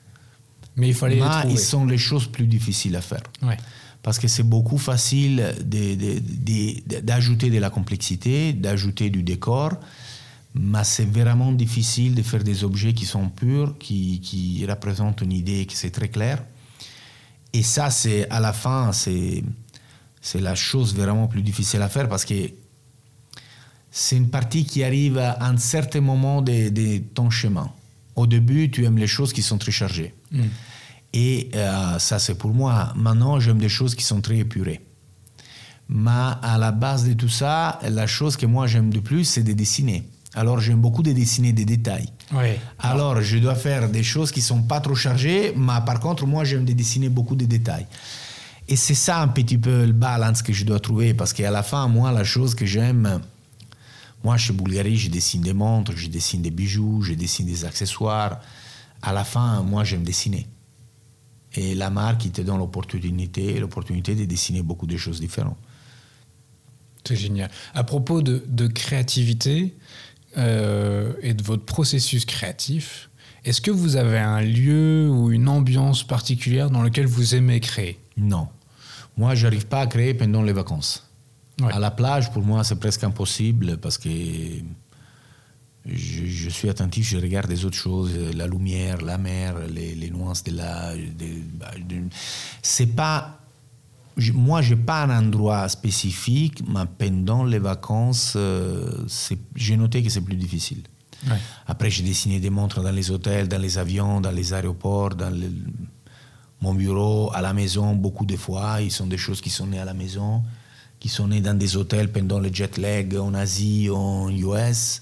Mais il fallait Mais ils sont les choses plus difficiles à faire. Ouais parce que c'est beaucoup facile d'ajouter de, la complexité, d'ajouter du décor, mais c'est vraiment difficile de faire des objets qui sont purs, qui, qui représentent une idée qui c'est très clair. Et ça, c'est à la fin, c'est c'est la chose vraiment plus difficile à faire parce que c'est une partie qui arrive à un certain moment de, ton chemin. Au début, tu aimes les choses qui sont très chargées. Mm. Et euh, ça, c'est pour moi. Maintenant, j'aime des choses qui sont très épurées. Mais à la base de tout ça, la chose que moi j'aime de plus, c'est de dessiner. Alors, j'aime beaucoup de dessiner des détails. Oui. Alors, je dois faire des choses qui sont pas trop chargées, mais par contre, moi, j'aime de dessiner beaucoup de détails. Et c'est ça un petit peu le balance que je dois trouver, parce qu'à la fin, moi, la chose que j'aime, moi, chez Bulgarie, je dessine des montres, je dessine des bijoux, je dessine des accessoires. À la fin, moi, j'aime dessiner. Et la marque, il te donne l'opportunité, l'opportunité de dessiner beaucoup de choses différentes. C'est génial. À propos de, de créativité euh, et de votre processus créatif, est-ce que vous avez un lieu ou une ambiance particulière dans lequel vous aimez créer? Non. Moi, je n'arrive pas à créer pendant les vacances. À la plage, pour moi, c'est presque impossible parce que je, suis attentif, je regarde des autres choses, la lumière, la mer, les, nuances de la. Bah, c'est pas. Moi, je n'ai pas un endroit spécifique, mais pendant les vacances, euh, j'ai noté que c'est plus difficile. Après, j'ai dessiné des montres dans les hôtels, dans les avions, dans les aéroports, dans mon bureau, à la maison, beaucoup de fois. Ils sont des choses qui sont nées à la maison, qui sont nées dans des hôtels pendant le jet lag en Asie, en US.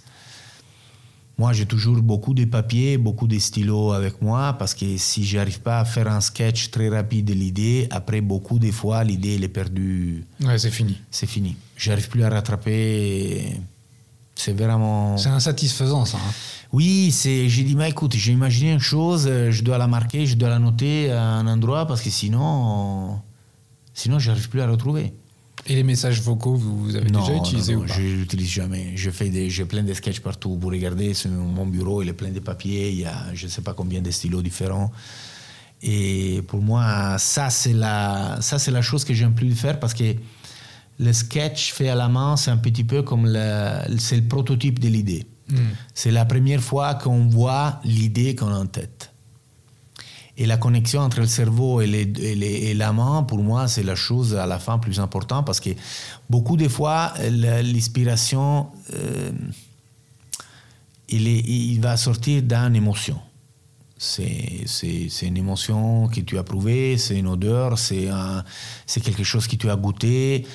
Moi, j'ai toujours beaucoup de papiers, beaucoup de stylos avec moi parce que si j'arrive pas à faire un sketch très rapide de l'idée, après beaucoup de fois, l'idée elle est perdue. Ouais, c'est fini. C'est fini. J'arrive plus à rattraper. C'est vraiment. C'est insatisfaisant, ça. Hein. Oui, c'est. J'ai dit, mais écoute, j'ai imaginé une chose, je dois la marquer, je dois la noter à un endroit parce que sinon, sinon, j'arrive plus à la retrouver. Et les messages vocaux, vous avez déjà utilisé non, ou pas Je n'utilise jamais. Je fais des, j'ai plein de sketchs partout. Vous regardez, sur mon bureau, il est plein de papiers. Il y a je ne sais pas combien de stylos différents. Et pour moi, ça, c'est la, ça, c'est la chose que j'aime plus faire parce que le sketch fait à la main, c'est un petit peu comme le, c'est le prototype de l'idée. Hmm. C'est la première fois qu'on voit l'idée qu'on a en tête. Et la connexion entre le cerveau et, les, la main, pour moi, c'est la chose à la fin plus importante parce que beaucoup de fois, l'inspiration, euh, il, il, va sortir d'une émotion. C'est une émotion que tu as prouvée, c'est une odeur, c'est quelque chose que tu as goûté,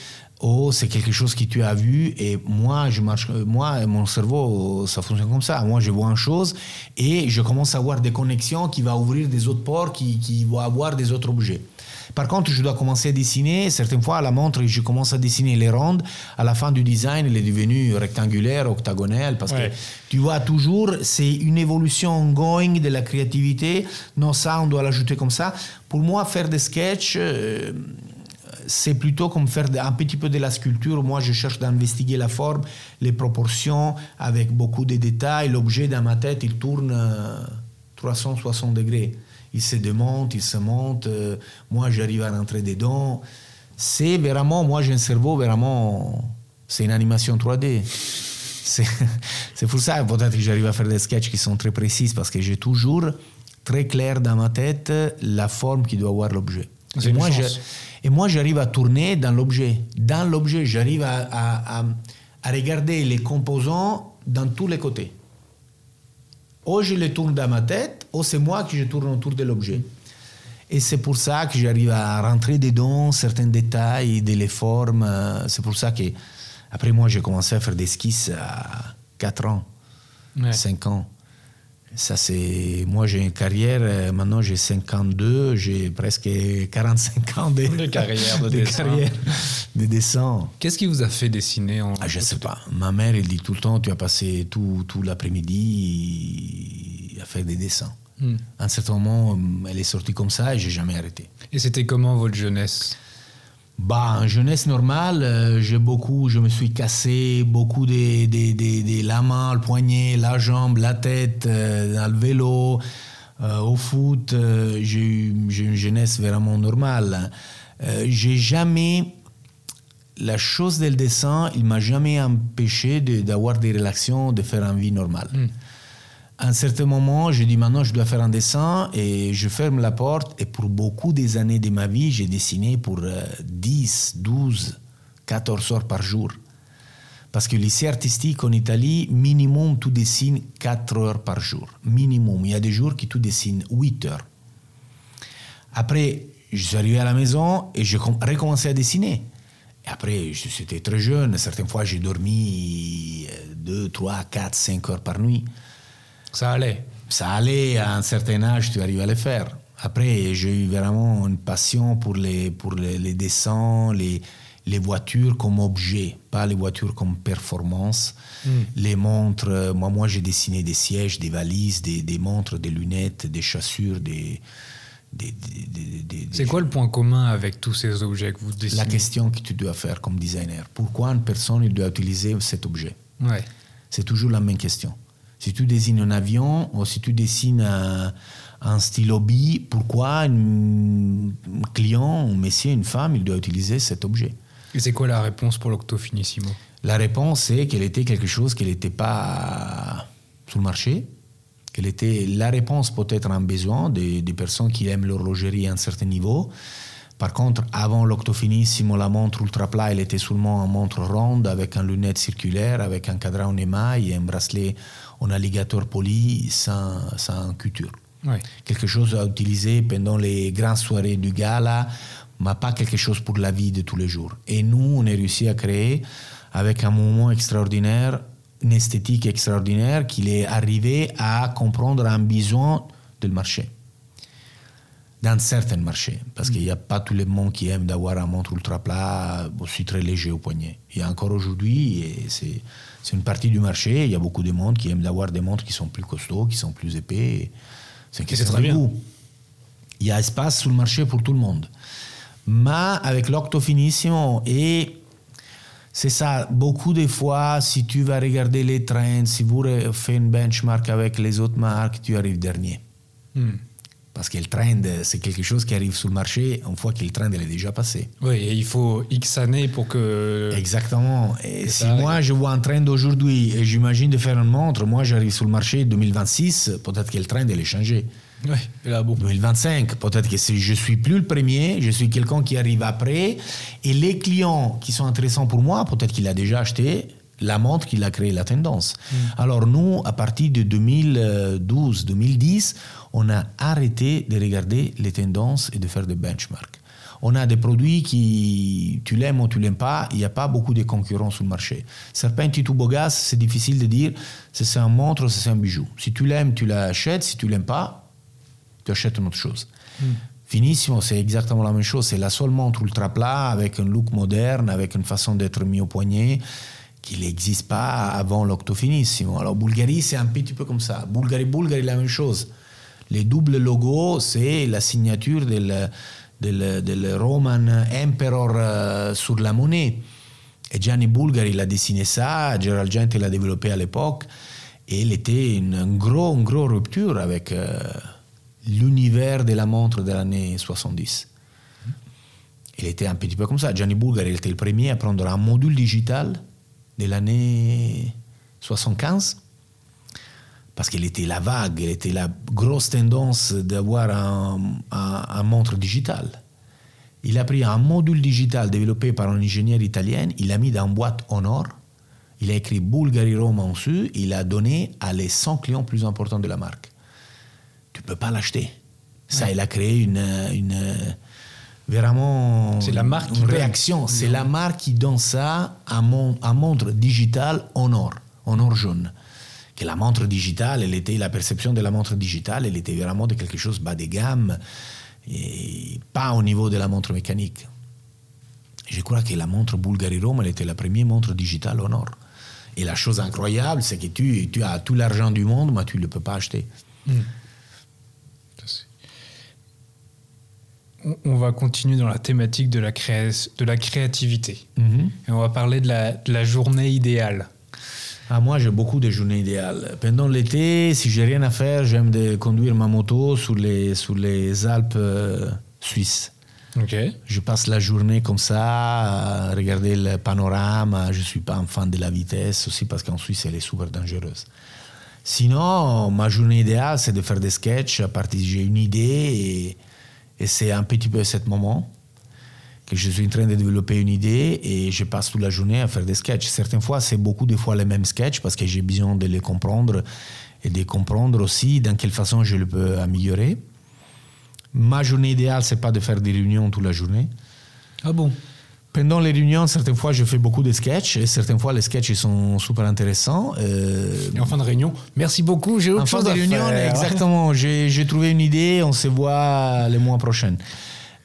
oh, c'est quelque chose que tu as vu et moi, je marche, moi, mon cerveau, ça fonctionne comme ça. Moi, je vois une chose et je commence à avoir des connexions qui vont ouvrir des autres ports, qui, qui vont avoir des autres objets. Par contre, je dois commencer à dessiner. Certaines fois, à la montre, je commence à dessiner les rondes. À la fin du design, elle est devenue rectangulaire, octagonale, parce que tu vois toujours, c'est une évolution ongoing de la créativité. Non, ça, on doit l'ajouter comme ça. Pour moi, faire des sketchs, euh, c'est plutôt comme faire un petit peu de la sculpture. Moi, je cherche d'investiguer la forme, les proportions, avec beaucoup de détails. L'objet dans ma tête, il tourne 360 euh, degrés. il se démonte, il se monte. euh, moi, j'arrive à rentrer dedans. C'est vraiment, moi, j'ai un cerveau vraiment. C'est une animation 3D. <laughs> C'est pour ça peut-être que j'arrive à faire des sketchs qui sont très précis parce que j'ai toujours très clair dans ma tête la forme qui doit avoir l'objet. Moi, je- et moi, j'arrive à tourner dans l'objet. Dans l'objet, j'arrive à, à- à- à regarder les composants dans tous les côtés. Ou je les tourne dans ma tête, ou c'est moi qui je tourne autour de l'objet. Et c'est pour ça que j'arrive à rentrer dedans certains détails de les formes. euh, C'est pour ça que, après moi, j'ai commencé à faire des esquisses à 4 ans, Ouais. 5 ans. Ça, c'est. Moi, j'ai une carrière, euh, maintenant j'ai 52, j'ai presque 45 ans de, De carrière <laughs> de dessin. carrière de dessin. Qu'est-ce qui vous a fait dessiner en Ah, je sais pas. Ma mère, elle dit tout le temps tu as passé tout, tout l'après-midi à faire des dessins. Hmm. À un certain moment, elle est sortie comme ça et j'ai jamais arrêté. Et c'était comment votre jeunesse? Bah, en jeunesse normale, euh, j'ai beaucoup, je me suis cassé beaucoup des des des des- la main, le poignet, la jambe, la tête, euh, dans le vélo, euh, au foot. euh, j'ai eu une jeunesse vraiment normale. J'ai jamais la chose del dessin, il m'a jamais empêché d'avoir des relations, de faire une vie normale. À un certain moment, j'ai dit maintenant je dois faire un dessin et je ferme la porte. Et pour beaucoup des années de ma vie, j'ai dessiné pour euh, 10, 12, 14 heures par jour. Parce que lycée artistique en Italie, minimum, tu dessines 4 heures par jour. Minimum. Il y a des jours qui tu dessines 8 heures. Après, je suis arrivé à la maison et com- recommencé à dessiner. Et après, je- j'étais très jeune. Certaines fois, j'ai dormi 2, 3, 4, 5 heures par nuit. Ça allait. Ça allait, à un certain âge, tu arrives à le faire. Après, j'ai eu vraiment une passion pour les, pour les, les dessins, les, les voitures comme objet, pas les voitures comme performance. Les montres, euh, moi, moi j'ai dessiné des sièges, des valises, des, des montres, des lunettes, des chaussures, des... C'est quoi le point commun avec tous ces objets que vous dessinez? La question que tu dois faire comme designer Pourquoi une personne il doit utiliser cet objet? Ouais. C'est toujours la même question. Si tu dessines un avion ou si tu dessines un, un stylo bille, pourquoi un client, un monsieur, une femme, il doit utiliser cet objet? Et c'est quoi la réponse pour l'octofinissimo? La réponse est qu'elle était quelque chose qui n'était pas sur le marché, qu'elle était la réponse peut-être à un besoin des, des personnes qui aiment l'horlogerie à un certain niveau. Par contre, avant l'octofinissimo, la montre ultra plat, elle était seulement une montre ronde avec une lunette circulaire, avec un cadran en émail et un bracelet en alligator poli sans, sans couture. Ouais. Quelque chose à utiliser pendant les grandes soirées du gala, mais pas quelque chose pour la vie de tous les jours. Et nous, on a réussi à créer, avec un mouvement extraordinaire, une esthétique extraordinaire, qu'il est arrivé à comprendre un besoin du marché. Dans certains marchés, parce qu'il n'y a pas tout le monde qui aime d'avoir un montre ultra plat, aussi très léger au poignet. Il y a encore aujourd'hui, et c'est c'est une partie du marché, il y a beaucoup de monde qui aime d'avoir des montres qui sont plus costauds, qui sont plus épais. C'est très bien. goût. Il y a espace sur le marché pour tout le monde. Mais avec l'octofinissimo, et c'est ça, beaucoup de fois, si tu vas regarder les trends, si vous faites une benchmark avec les autres marques, tu arrives dernier. Hmm. Parce que le trend, c'est quelque chose qui arrive sur le marché une fois que le trend elle est déjà passé. Oui, et il faut X années pour que. Exactement. Et si ça moi je vois un trend aujourd'hui et j'imagine de faire une montre, moi j'arrive sur le marché 2026, peut-être que le trend elle est changé. Et là, bon. 2025, peut-être que si je suis plus le premier, je suis quelqu'un qui arrive après. Et les clients qui sont intéressants pour moi, peut-être qu'il a déjà acheté la montre qu'il a créé la tendance. Alors nous, à partir de 2012-2010, on a arrêté de regarder les tendances et de faire des benchmarks. On a des produits qui, tu l'aimes ou tu l'aimes pas, il n'y a pas beaucoup de concurrents sur le marché. Serpenti ou Bogas, c'est difficile de dire si c'est un montre ou si c'est un bijou. Si tu l'aimes, tu l'achètes. Si tu l'aimes pas, tu achètes une autre chose. Finissimo, c'est exactement la même chose. C'est la seule montre ultra plat avec un look moderne, avec une façon d'être mis au poignet qui n'existe pas avant l'octofinissimo. Alors Bulgari, c'est un petit peu comme ça. Bulgari, Bulgari, la même chose. Les doubles logos, c'est la signature del, del, del Roman Emperor euh, sur la monnaie. Et Gianni Bulgari, il a dessiné ça, Gerald Gente l'a développé à l'époque, et il était une, une grosse grosse rupture avec... euh, l'univers de la montre de l'année 70. Il était un petit peu comme ça. Gianni Bulgari était le premier à prendre un module digital de l'année 75 parce qu'elle était la vague, elle était la grosse tendance d'avoir un, un, un, montre digital. Il a pris un module digital développé par un ingénieur italien, il l'a mis dans une boîte en or, il a écrit Bulgari Roma en dessus, il l'a donné à les 100 clients plus importants de la marque. Tu ne peux pas l'acheter. Ça, ouais. il a créé une, une vraiment c'est la marque une réaction. C'est la marque qui donne ça à mon, à montre digitale en or, en or jaune. Que la montre digitale, elle était la perception de la montre digitale, elle était vraiment de quelque chose bas de gamme et pas au niveau de la montre mécanique. Je crois que la montre Bulgari Rome, elle était la première montre digitale en or. Et la chose incroyable, c'est que tu, tu as tout l'argent du monde, mais tu ne le peux pas acheter. Mm. On va continuer dans la thématique de la, créa de la créativité. -hmm. Et on va parler de la, de la journée idéale. Ah, moi, j'ai beaucoup de journées idéales. Pendant l'été, si j'ai rien à faire, j'aime de conduire ma moto sur les, sur les Alpes euh, suisses. Okay. Je passe la journée comme ça, à regarder le panorama. Je ne suis pas un fan de la vitesse aussi parce qu'en Suisse, elle est super dangereuse. Sinon, ma journée idéale, c'est de faire des sketchs à partir j'ai une idée et, et c'est un petit peu ce moment que je suis en train de développer une idée et je passe toute la journée à faire des sketchs. Certaines fois, c'est beaucoup de fois les mêmes sketchs parce que j'ai besoin de les comprendre et de comprendre aussi dans quelle façon je le peux améliorer. Ma journée idéale, c'est pas de faire des réunions toute la journée. Ah bon? Pendant les réunions, certaines fois, je fais beaucoup de sketchs et certaines fois, les sketchs ils sont super intéressants. Euh... Et en fin de réunion, merci beaucoup, j'ai autre en chose fin de à réunion, faire. exactement. <laughs> J'ai trouvé une idée, on se voit les mois prochains.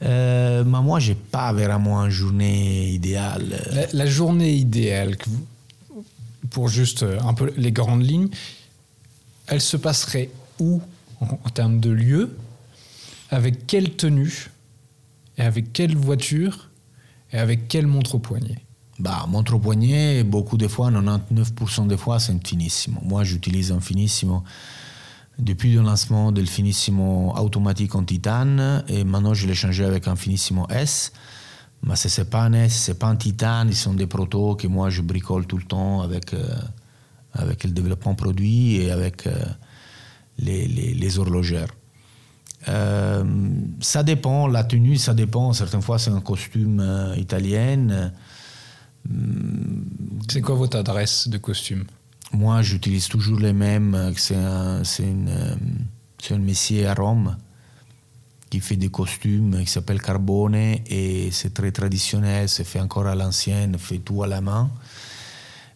Euh, mais moi, j'ai pas vraiment une journée idéale. La, la journée idéale, que vous, pour juste un peu les grandes lignes, elle se passerait où en, en termes de lieu avec quelle tenue et avec quelle voiture et avec quelle montre au poignet bah, montre au poignet, beaucoup de fois, 99% des fois, c'est un finissimo. Moi, j'utilise un finissimo depuis le lancement du finissimo automatique en titane et maintenant je l'ai changé avec un finissimo S. Mais ce n'est pas un S, ce n'est pas un titane, ils sont des protos que moi je bricole tout le temps avec, euh, avec le développement produit et avec euh, les, les, les horlogères. Euh, ça dépend, la tenue, ça dépend. Certaines fois, c'est un costume euh, italien. C'est quoi votre adresse de costume? Moi, j'utilise toujours les mêmes. C'est un, une, un messier à Rome qui fait des costumes qui s'appelle Carbone et c'est très traditionnel, c'est fait encore à l'ancienne, fait tout à la main.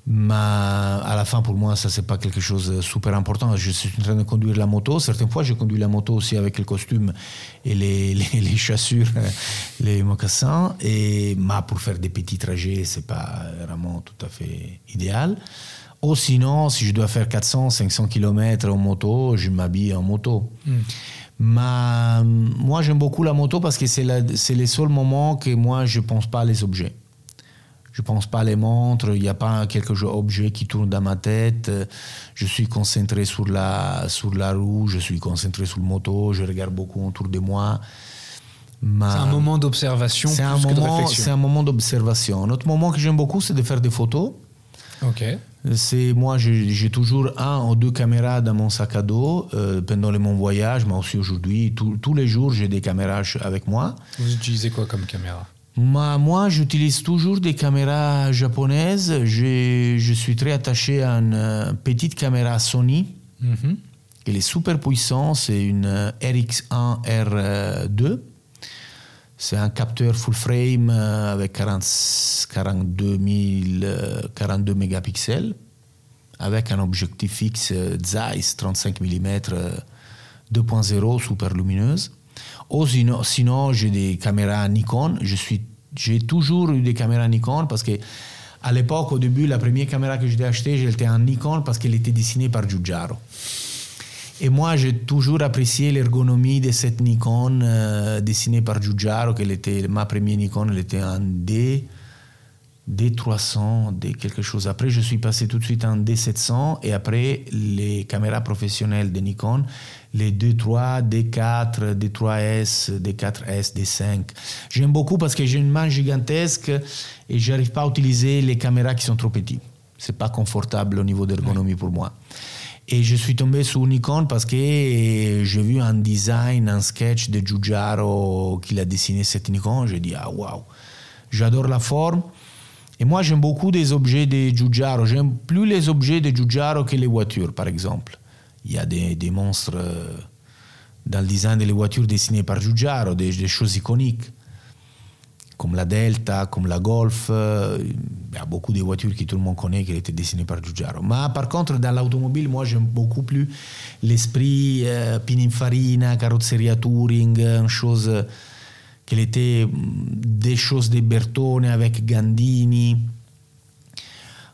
Mais à la fin, pour moi, ça, c'est pas quelque chose de super important. Je suis en train de conduire la moto. Certaines fois, je conduis la moto aussi avec le costume et les, <laughs> les, les chaussures, les mocassins. Et, mais pour faire des petits trajets, c'est pas vraiment tout à fait idéal. Ou sinon, si je dois faire 400, 500 km en moto, je m'habille en moto. Mm. Mais moi, j'aime beaucoup la moto parce que c'est le seul moment que moi, je pense pas les objets. Je pense pas les montres, il n'y a pas quelques objets qui tournent dans ma tête. Je suis concentré sur la, sur la roue, je suis concentré sur le moto, je regarde beaucoup autour de moi. Ma... C'est un moment d'observation C'est un, moment, un moment d'observation. Un autre moment que j'aime beaucoup, c'est de faire des photos. Ok. C'est moi, j'ai toujours un ou deux caméras dans mon sac à dos euh, pendant mon voyage, mais aussi aujourd'hui. Tous les jours, j'ai des caméras avec moi. Vous utilisez quoi comme caméra? Moi, moi j'utilise toujours des caméras japonaises. Je, je, suis très attaché à une euh, petite caméra Sony. Mm -hmm. Elle est super puissante. C'est une RX1R2. C'est un capteur full frame avec 40, 42, 000, 42 mégapixels. Avec un objectif fixe Zeiss 35 mm 2.0 super lumineuse. Ou sinon, sinon j'ai des caméras Nikon. Je suis, j'ai toujours eu des caméras Nikon parce que à l'époque, au début, la première caméra que j'ai achetée, j'étais en Nikon parce qu'elle était dessinée par Giugiaro. Et moi, j'ai toujours apprécié l'ergonomie de cette Nikon euh, dessinée par Giugiaro, qu'elle était ma première Nikon, elle était en D, D300, D quelque chose. Après, je suis passé tout de suite en D700 et après, les caméras professionnelles de Nikon, les D3, D4, D3S, D4S, D5. J'aime beaucoup parce que j'ai une main gigantesque et j'arrive pas à utiliser les caméras qui sont trop petites. C'est pas confortable au niveau d'ergonomie pour moi. Et je suis tombé sur Nikon parce que j'ai vu un design, un sketch de Giugiaro qu'il a dessiné cette Nikon. J'ai dit, ah waouh, j'adore la forme. Et moi, j'aime beaucoup des objets de Giugiaro. J'aime plus les objets de Giugiaro que les voitures, par exemple. Il y a des, des monstres euh, dans le design des voitures dessinées par Giugiaro, des, des choses iconiques comme la Delta, comme la Golf. Euh, il y a beaucoup de voitures que tout le monde connaît qui étaient dessinées par Giugiaro. Mais par contre, dans l'automobile, moi, j'aime beaucoup plus l'esprit euh, Pininfarina, carrozzeria Touring, une chose qu'elle était des choses de Bertone avec Gandini.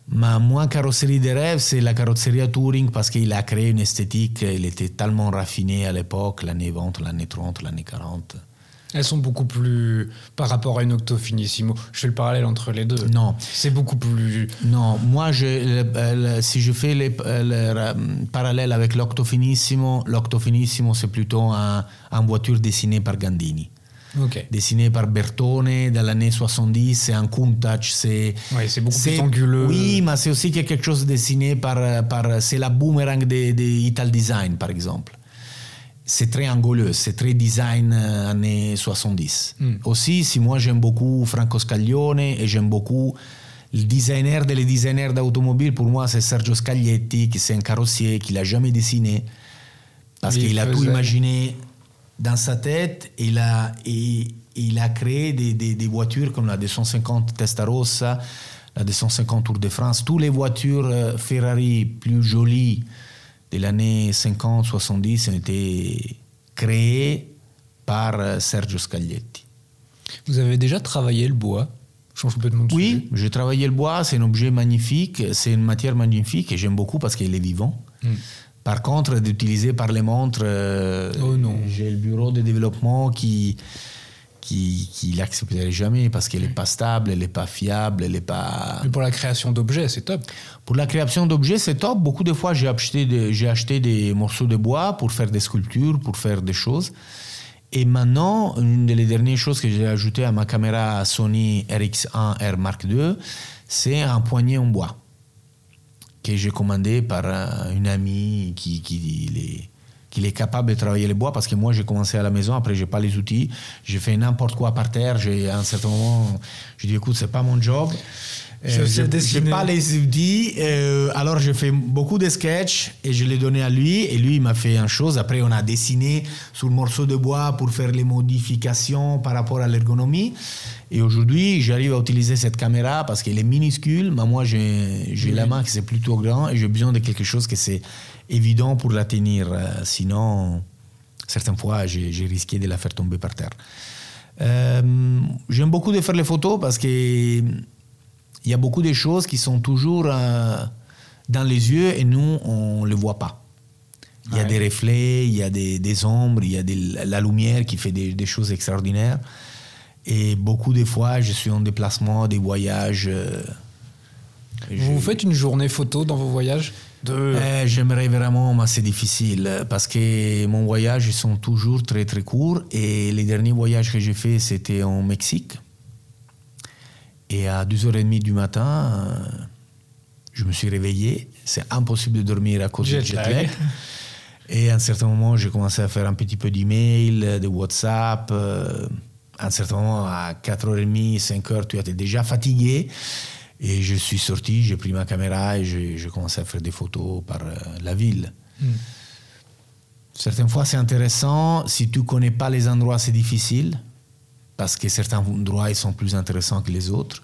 Mais moi, carrosserie de rêve, c'est la carrozzeria Touring parce qu'il a créé une esthétique, il était tellement raffiné à l'époque, l'année 20, l'année 30, l'année 40. Elles sont beaucoup plus par rapport à une Octo Finissimo. Je fais le parallèle entre les deux. Non. C'est beaucoup plus. Non, moi, je, si je fais le parallèle avec l'Octo Finissimo, l'Octo Finissimo, c'est plutôt une un voiture dessinée par Gandini. Okay. dessiné par Bertone dans l'année 70, c'est un Countach, c'est ouais, c'est beaucoup plus anguleux. Oui, mais c'est aussi quelque chose dessiné par, par c'est la boomerang de, de Ital Design par exemple c'est très angoleux, c'est très design euh, années 70. Mm. Aussi, si moi j'aime beaucoup Franco Scaglione et j'aime beaucoup le designer des designers d'automobile, pour moi c'est Sergio Scaglietti, qui c'est un carrossier, qui l'a jamais dessiné, parce qu'il a tout imaginé dans sa tête, il a, il a créé des, des, des, voitures comme la 250 Testarossa, la 250 Tour de France, toutes les voitures euh, Ferrari plus jolies de l'année 50-70 ont été créés par euh, Sergio Scaglietti. Vous avez déjà travaillé le bois? Change complètement de Oui, j'ai travaillé le bois, c'est un objet magnifique, c'est une matière magnifique et j'aime beaucoup parce qu'il est vivant. Hmm. Par contre, d'utiliser par les montres, euh, oh j'ai le bureau de développement qui, qui, qui l'accepterait jamais parce qu'elle n'est pas stable, elle n'est pas fiable, elle n'est pas. Mais pour la création d'objets, c'est top. Pour la création d'objets, c'est top. Beaucoup de fois, j'ai acheté, j'ai acheté des morceaux de bois pour faire des sculptures, pour faire des choses. Et maintenant, une des dernières choses que j'ai ajoutées à ma caméra Sony RX1 R Mark II, c'est un poignet en bois que j'ai commandé par une amie qui, qui les qu'il est capable de travailler le bois parce que moi j'ai commencé à la maison. Après j'ai pas les outils. J'ai fait n'importe quoi par terre. J'ai à un certain moment je dis écoute c'est pas mon job je n'ai euh, pas les outils euh, alors j'ai fait beaucoup de sketchs et je l'ai donné à lui et lui il m'a fait une chose après on a dessiné sur le morceau de bois pour faire les modifications par rapport à l'ergonomie et aujourd'hui j'arrive à utiliser cette caméra parce qu'elle est minuscule mais moi j'ai la main qui c'est plutôt grand et j'ai besoin de quelque chose qui c'est évident pour la tenir. Euh, sinon, certaines fois, j'ai risqué de la faire tomber par terre. Euh, j'aime beaucoup de faire les photos parce que il y a beaucoup de choses qui sont toujours euh, dans les yeux et nous, on ne les voit pas. Il y a des reflets, il y a des, ombres, il y a la lumière qui fait des, choses extraordinaires. Et beaucoup de fois, je suis en déplacement, des voyages. Vous faites une journée photo dans vos voyages eh, j'aimerais vraiment, mais c'est difficile parce que mon voyage, ils sont toujours très très courts. Et les derniers voyages que j'ai fait, c'était en Mexique. Et à 2h30 du matin, je me suis réveillé. C'est impossible de dormir à cause du jet lag. Et à un certain moment, j'ai commencé à faire un petit peu d'email, de WhatsApp. À un certain moment, à 4h30, 5h, tu étais déjà fatigué. Et je suis sorti, j'ai pris ma caméra et j'ai commencé à faire des photos par euh, la ville. Mm. Certaines fois, c'est intéressant. Si tu connais pas les endroits, c'est difficile. Parce que certains endroits, ils sont plus intéressants que les autres.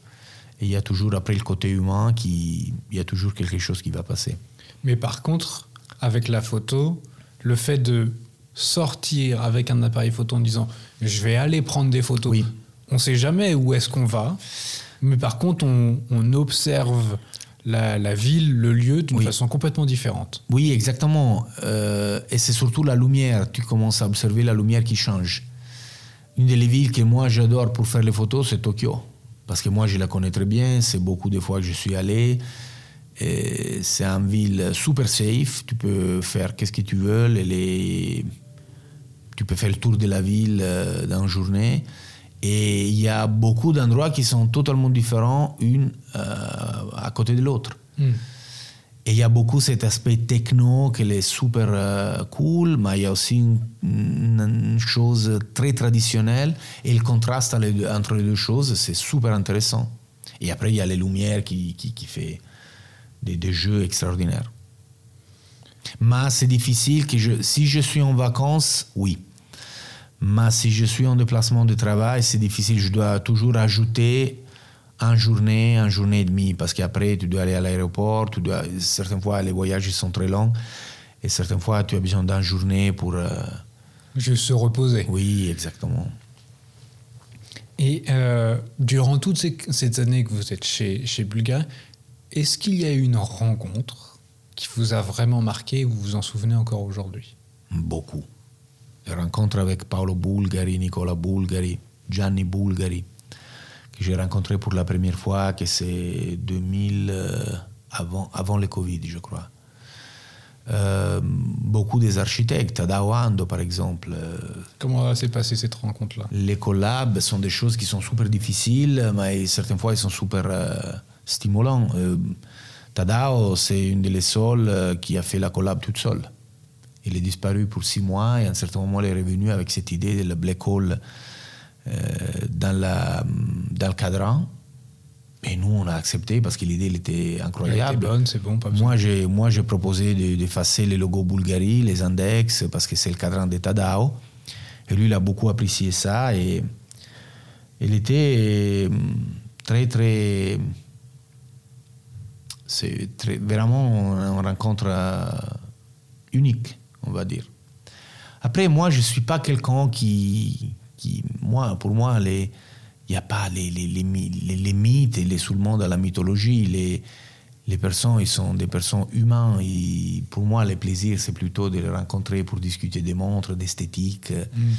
Et il y a toujours, après le côté humain, qui, il y a toujours quelque chose qui va passer. Mais par contre, avec la photo, le fait de sortir avec un appareil photo en disant je vais aller prendre des photos, oui. on ne sait jamais où est-ce qu'on va. Mais par contre, on, observe la, ville, le lieu d'une façon complètement différente. Oui, exactement. Euh, et c'est surtout la lumière. Tu commences à observer la lumière qui change. Une des villes que moi j'adore pour faire les photos, c'est Tokyo. parce que moi je la connais très bien, c'est beaucoup de fois que je suis allé. C'est une ville super safe, tu peux faire qu'est-ce que tu veux, tu peux faire le tour de la ville euh, dans une journée. Et il y a beaucoup d'endroits qui sont totalement différents, une euh, à côté de l'autre. Hmm. Et il y a beaucoup cet aspect techno qui est super euh, cool, mais il y a aussi une, chose très traditionnelle. Et le contraste entre les deux choses, c'est super intéressant. Et après, il y a les lumières qui, qui, qui fait des, jeux extraordinaires. Mais c'est difficile si je suis en vacances, oui. Mais si je suis en déplacement de travail, c'est difficile. Je dois toujours ajouter en journée, en journée et demie, parce qu'après, tu dois aller à l'aéroport, tu dois, certaines fois, les voyages sont très longs, et certaines fois, tu as besoin d'une journée pour... Euh, Juste se reposer. Oui, exactement. Et euh, durant toutes ces, années que vous êtes chez, chez est-ce qu'il y a eu une rencontre qui vous a vraiment marqué, vous vous en souvenez encore aujourd'hui? Beaucoup. Les rencontres avec Paolo Bulgari, Nicola Bulgari, Gianni Bulgari, que j'ai rencontré pour la première fois, que c'est 2000, euh, avant, avant le Covid, je crois. Euh, beaucoup des architectes, Ando par exemple. Euh, Comment s'est passée cette rencontre-là? Les collabs sont des choses qui sont super difficiles, mais certaines fois ils sont super stimulants. Tadao, c'est une des seules qui a fait la collab toute seule. Il est disparu pour six mois et à un certain moment, il est revenu avec cette idée de la black hole euh, dans, la, dans le cadran. Et nous, on a accepté parce que l'idée était incroyable. bonne, c'est bon, pas Moi, j'ai, moi, j'ai proposé d'effacer les logos Bulgarie, les index, parce que c'est le cadran de Tadao. Et lui, il a beaucoup apprécié ça. Et il était très, très. C'est vraiment une rencontre euh, unique, on va dire. Après, moi, je ne suis pas quelqu'un qui, moi, pour moi, il n'y a pas les, les, les, les, mythes et les soulements de la mythologie. Les, les personnes, ils sont des personnes humaines. Et pour moi, le plaisir, c'est plutôt de les rencontrer pour discuter des montres, d'esthétique. Mm.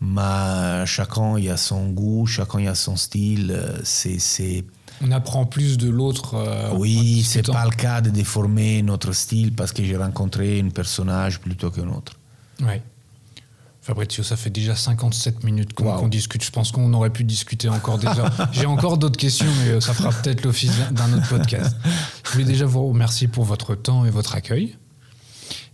Mais chacun il a son goût, chacun il a son style. C'est, On apprend plus de l'autre. Euh, oui, c'est pas le cas de déformer notre style parce que j'ai rencontré un personnage plutôt qu'un autre. Ouais. Fabrizio, ça fait déjà 57 minutes qu'on discute. Je pense qu'on aurait pu discuter encore des heures. <laughs> J'ai encore d'autres questions, mais euh, ça fera peut-être l'office d'un autre podcast. Je voulais déjà vous remercier pour votre temps et votre accueil.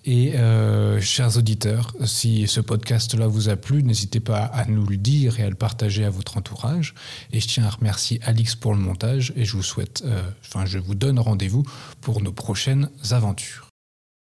Et euh, chers auditeurs, si ce podcast-là vous a plu, n'hésitez pas à nous le dire et à le partager à votre entourage. Et je tiens à remercier Alix pour le montage et je vous souhaite, euh, enfin, je vous donne rendez-vous pour nos prochaines aventures.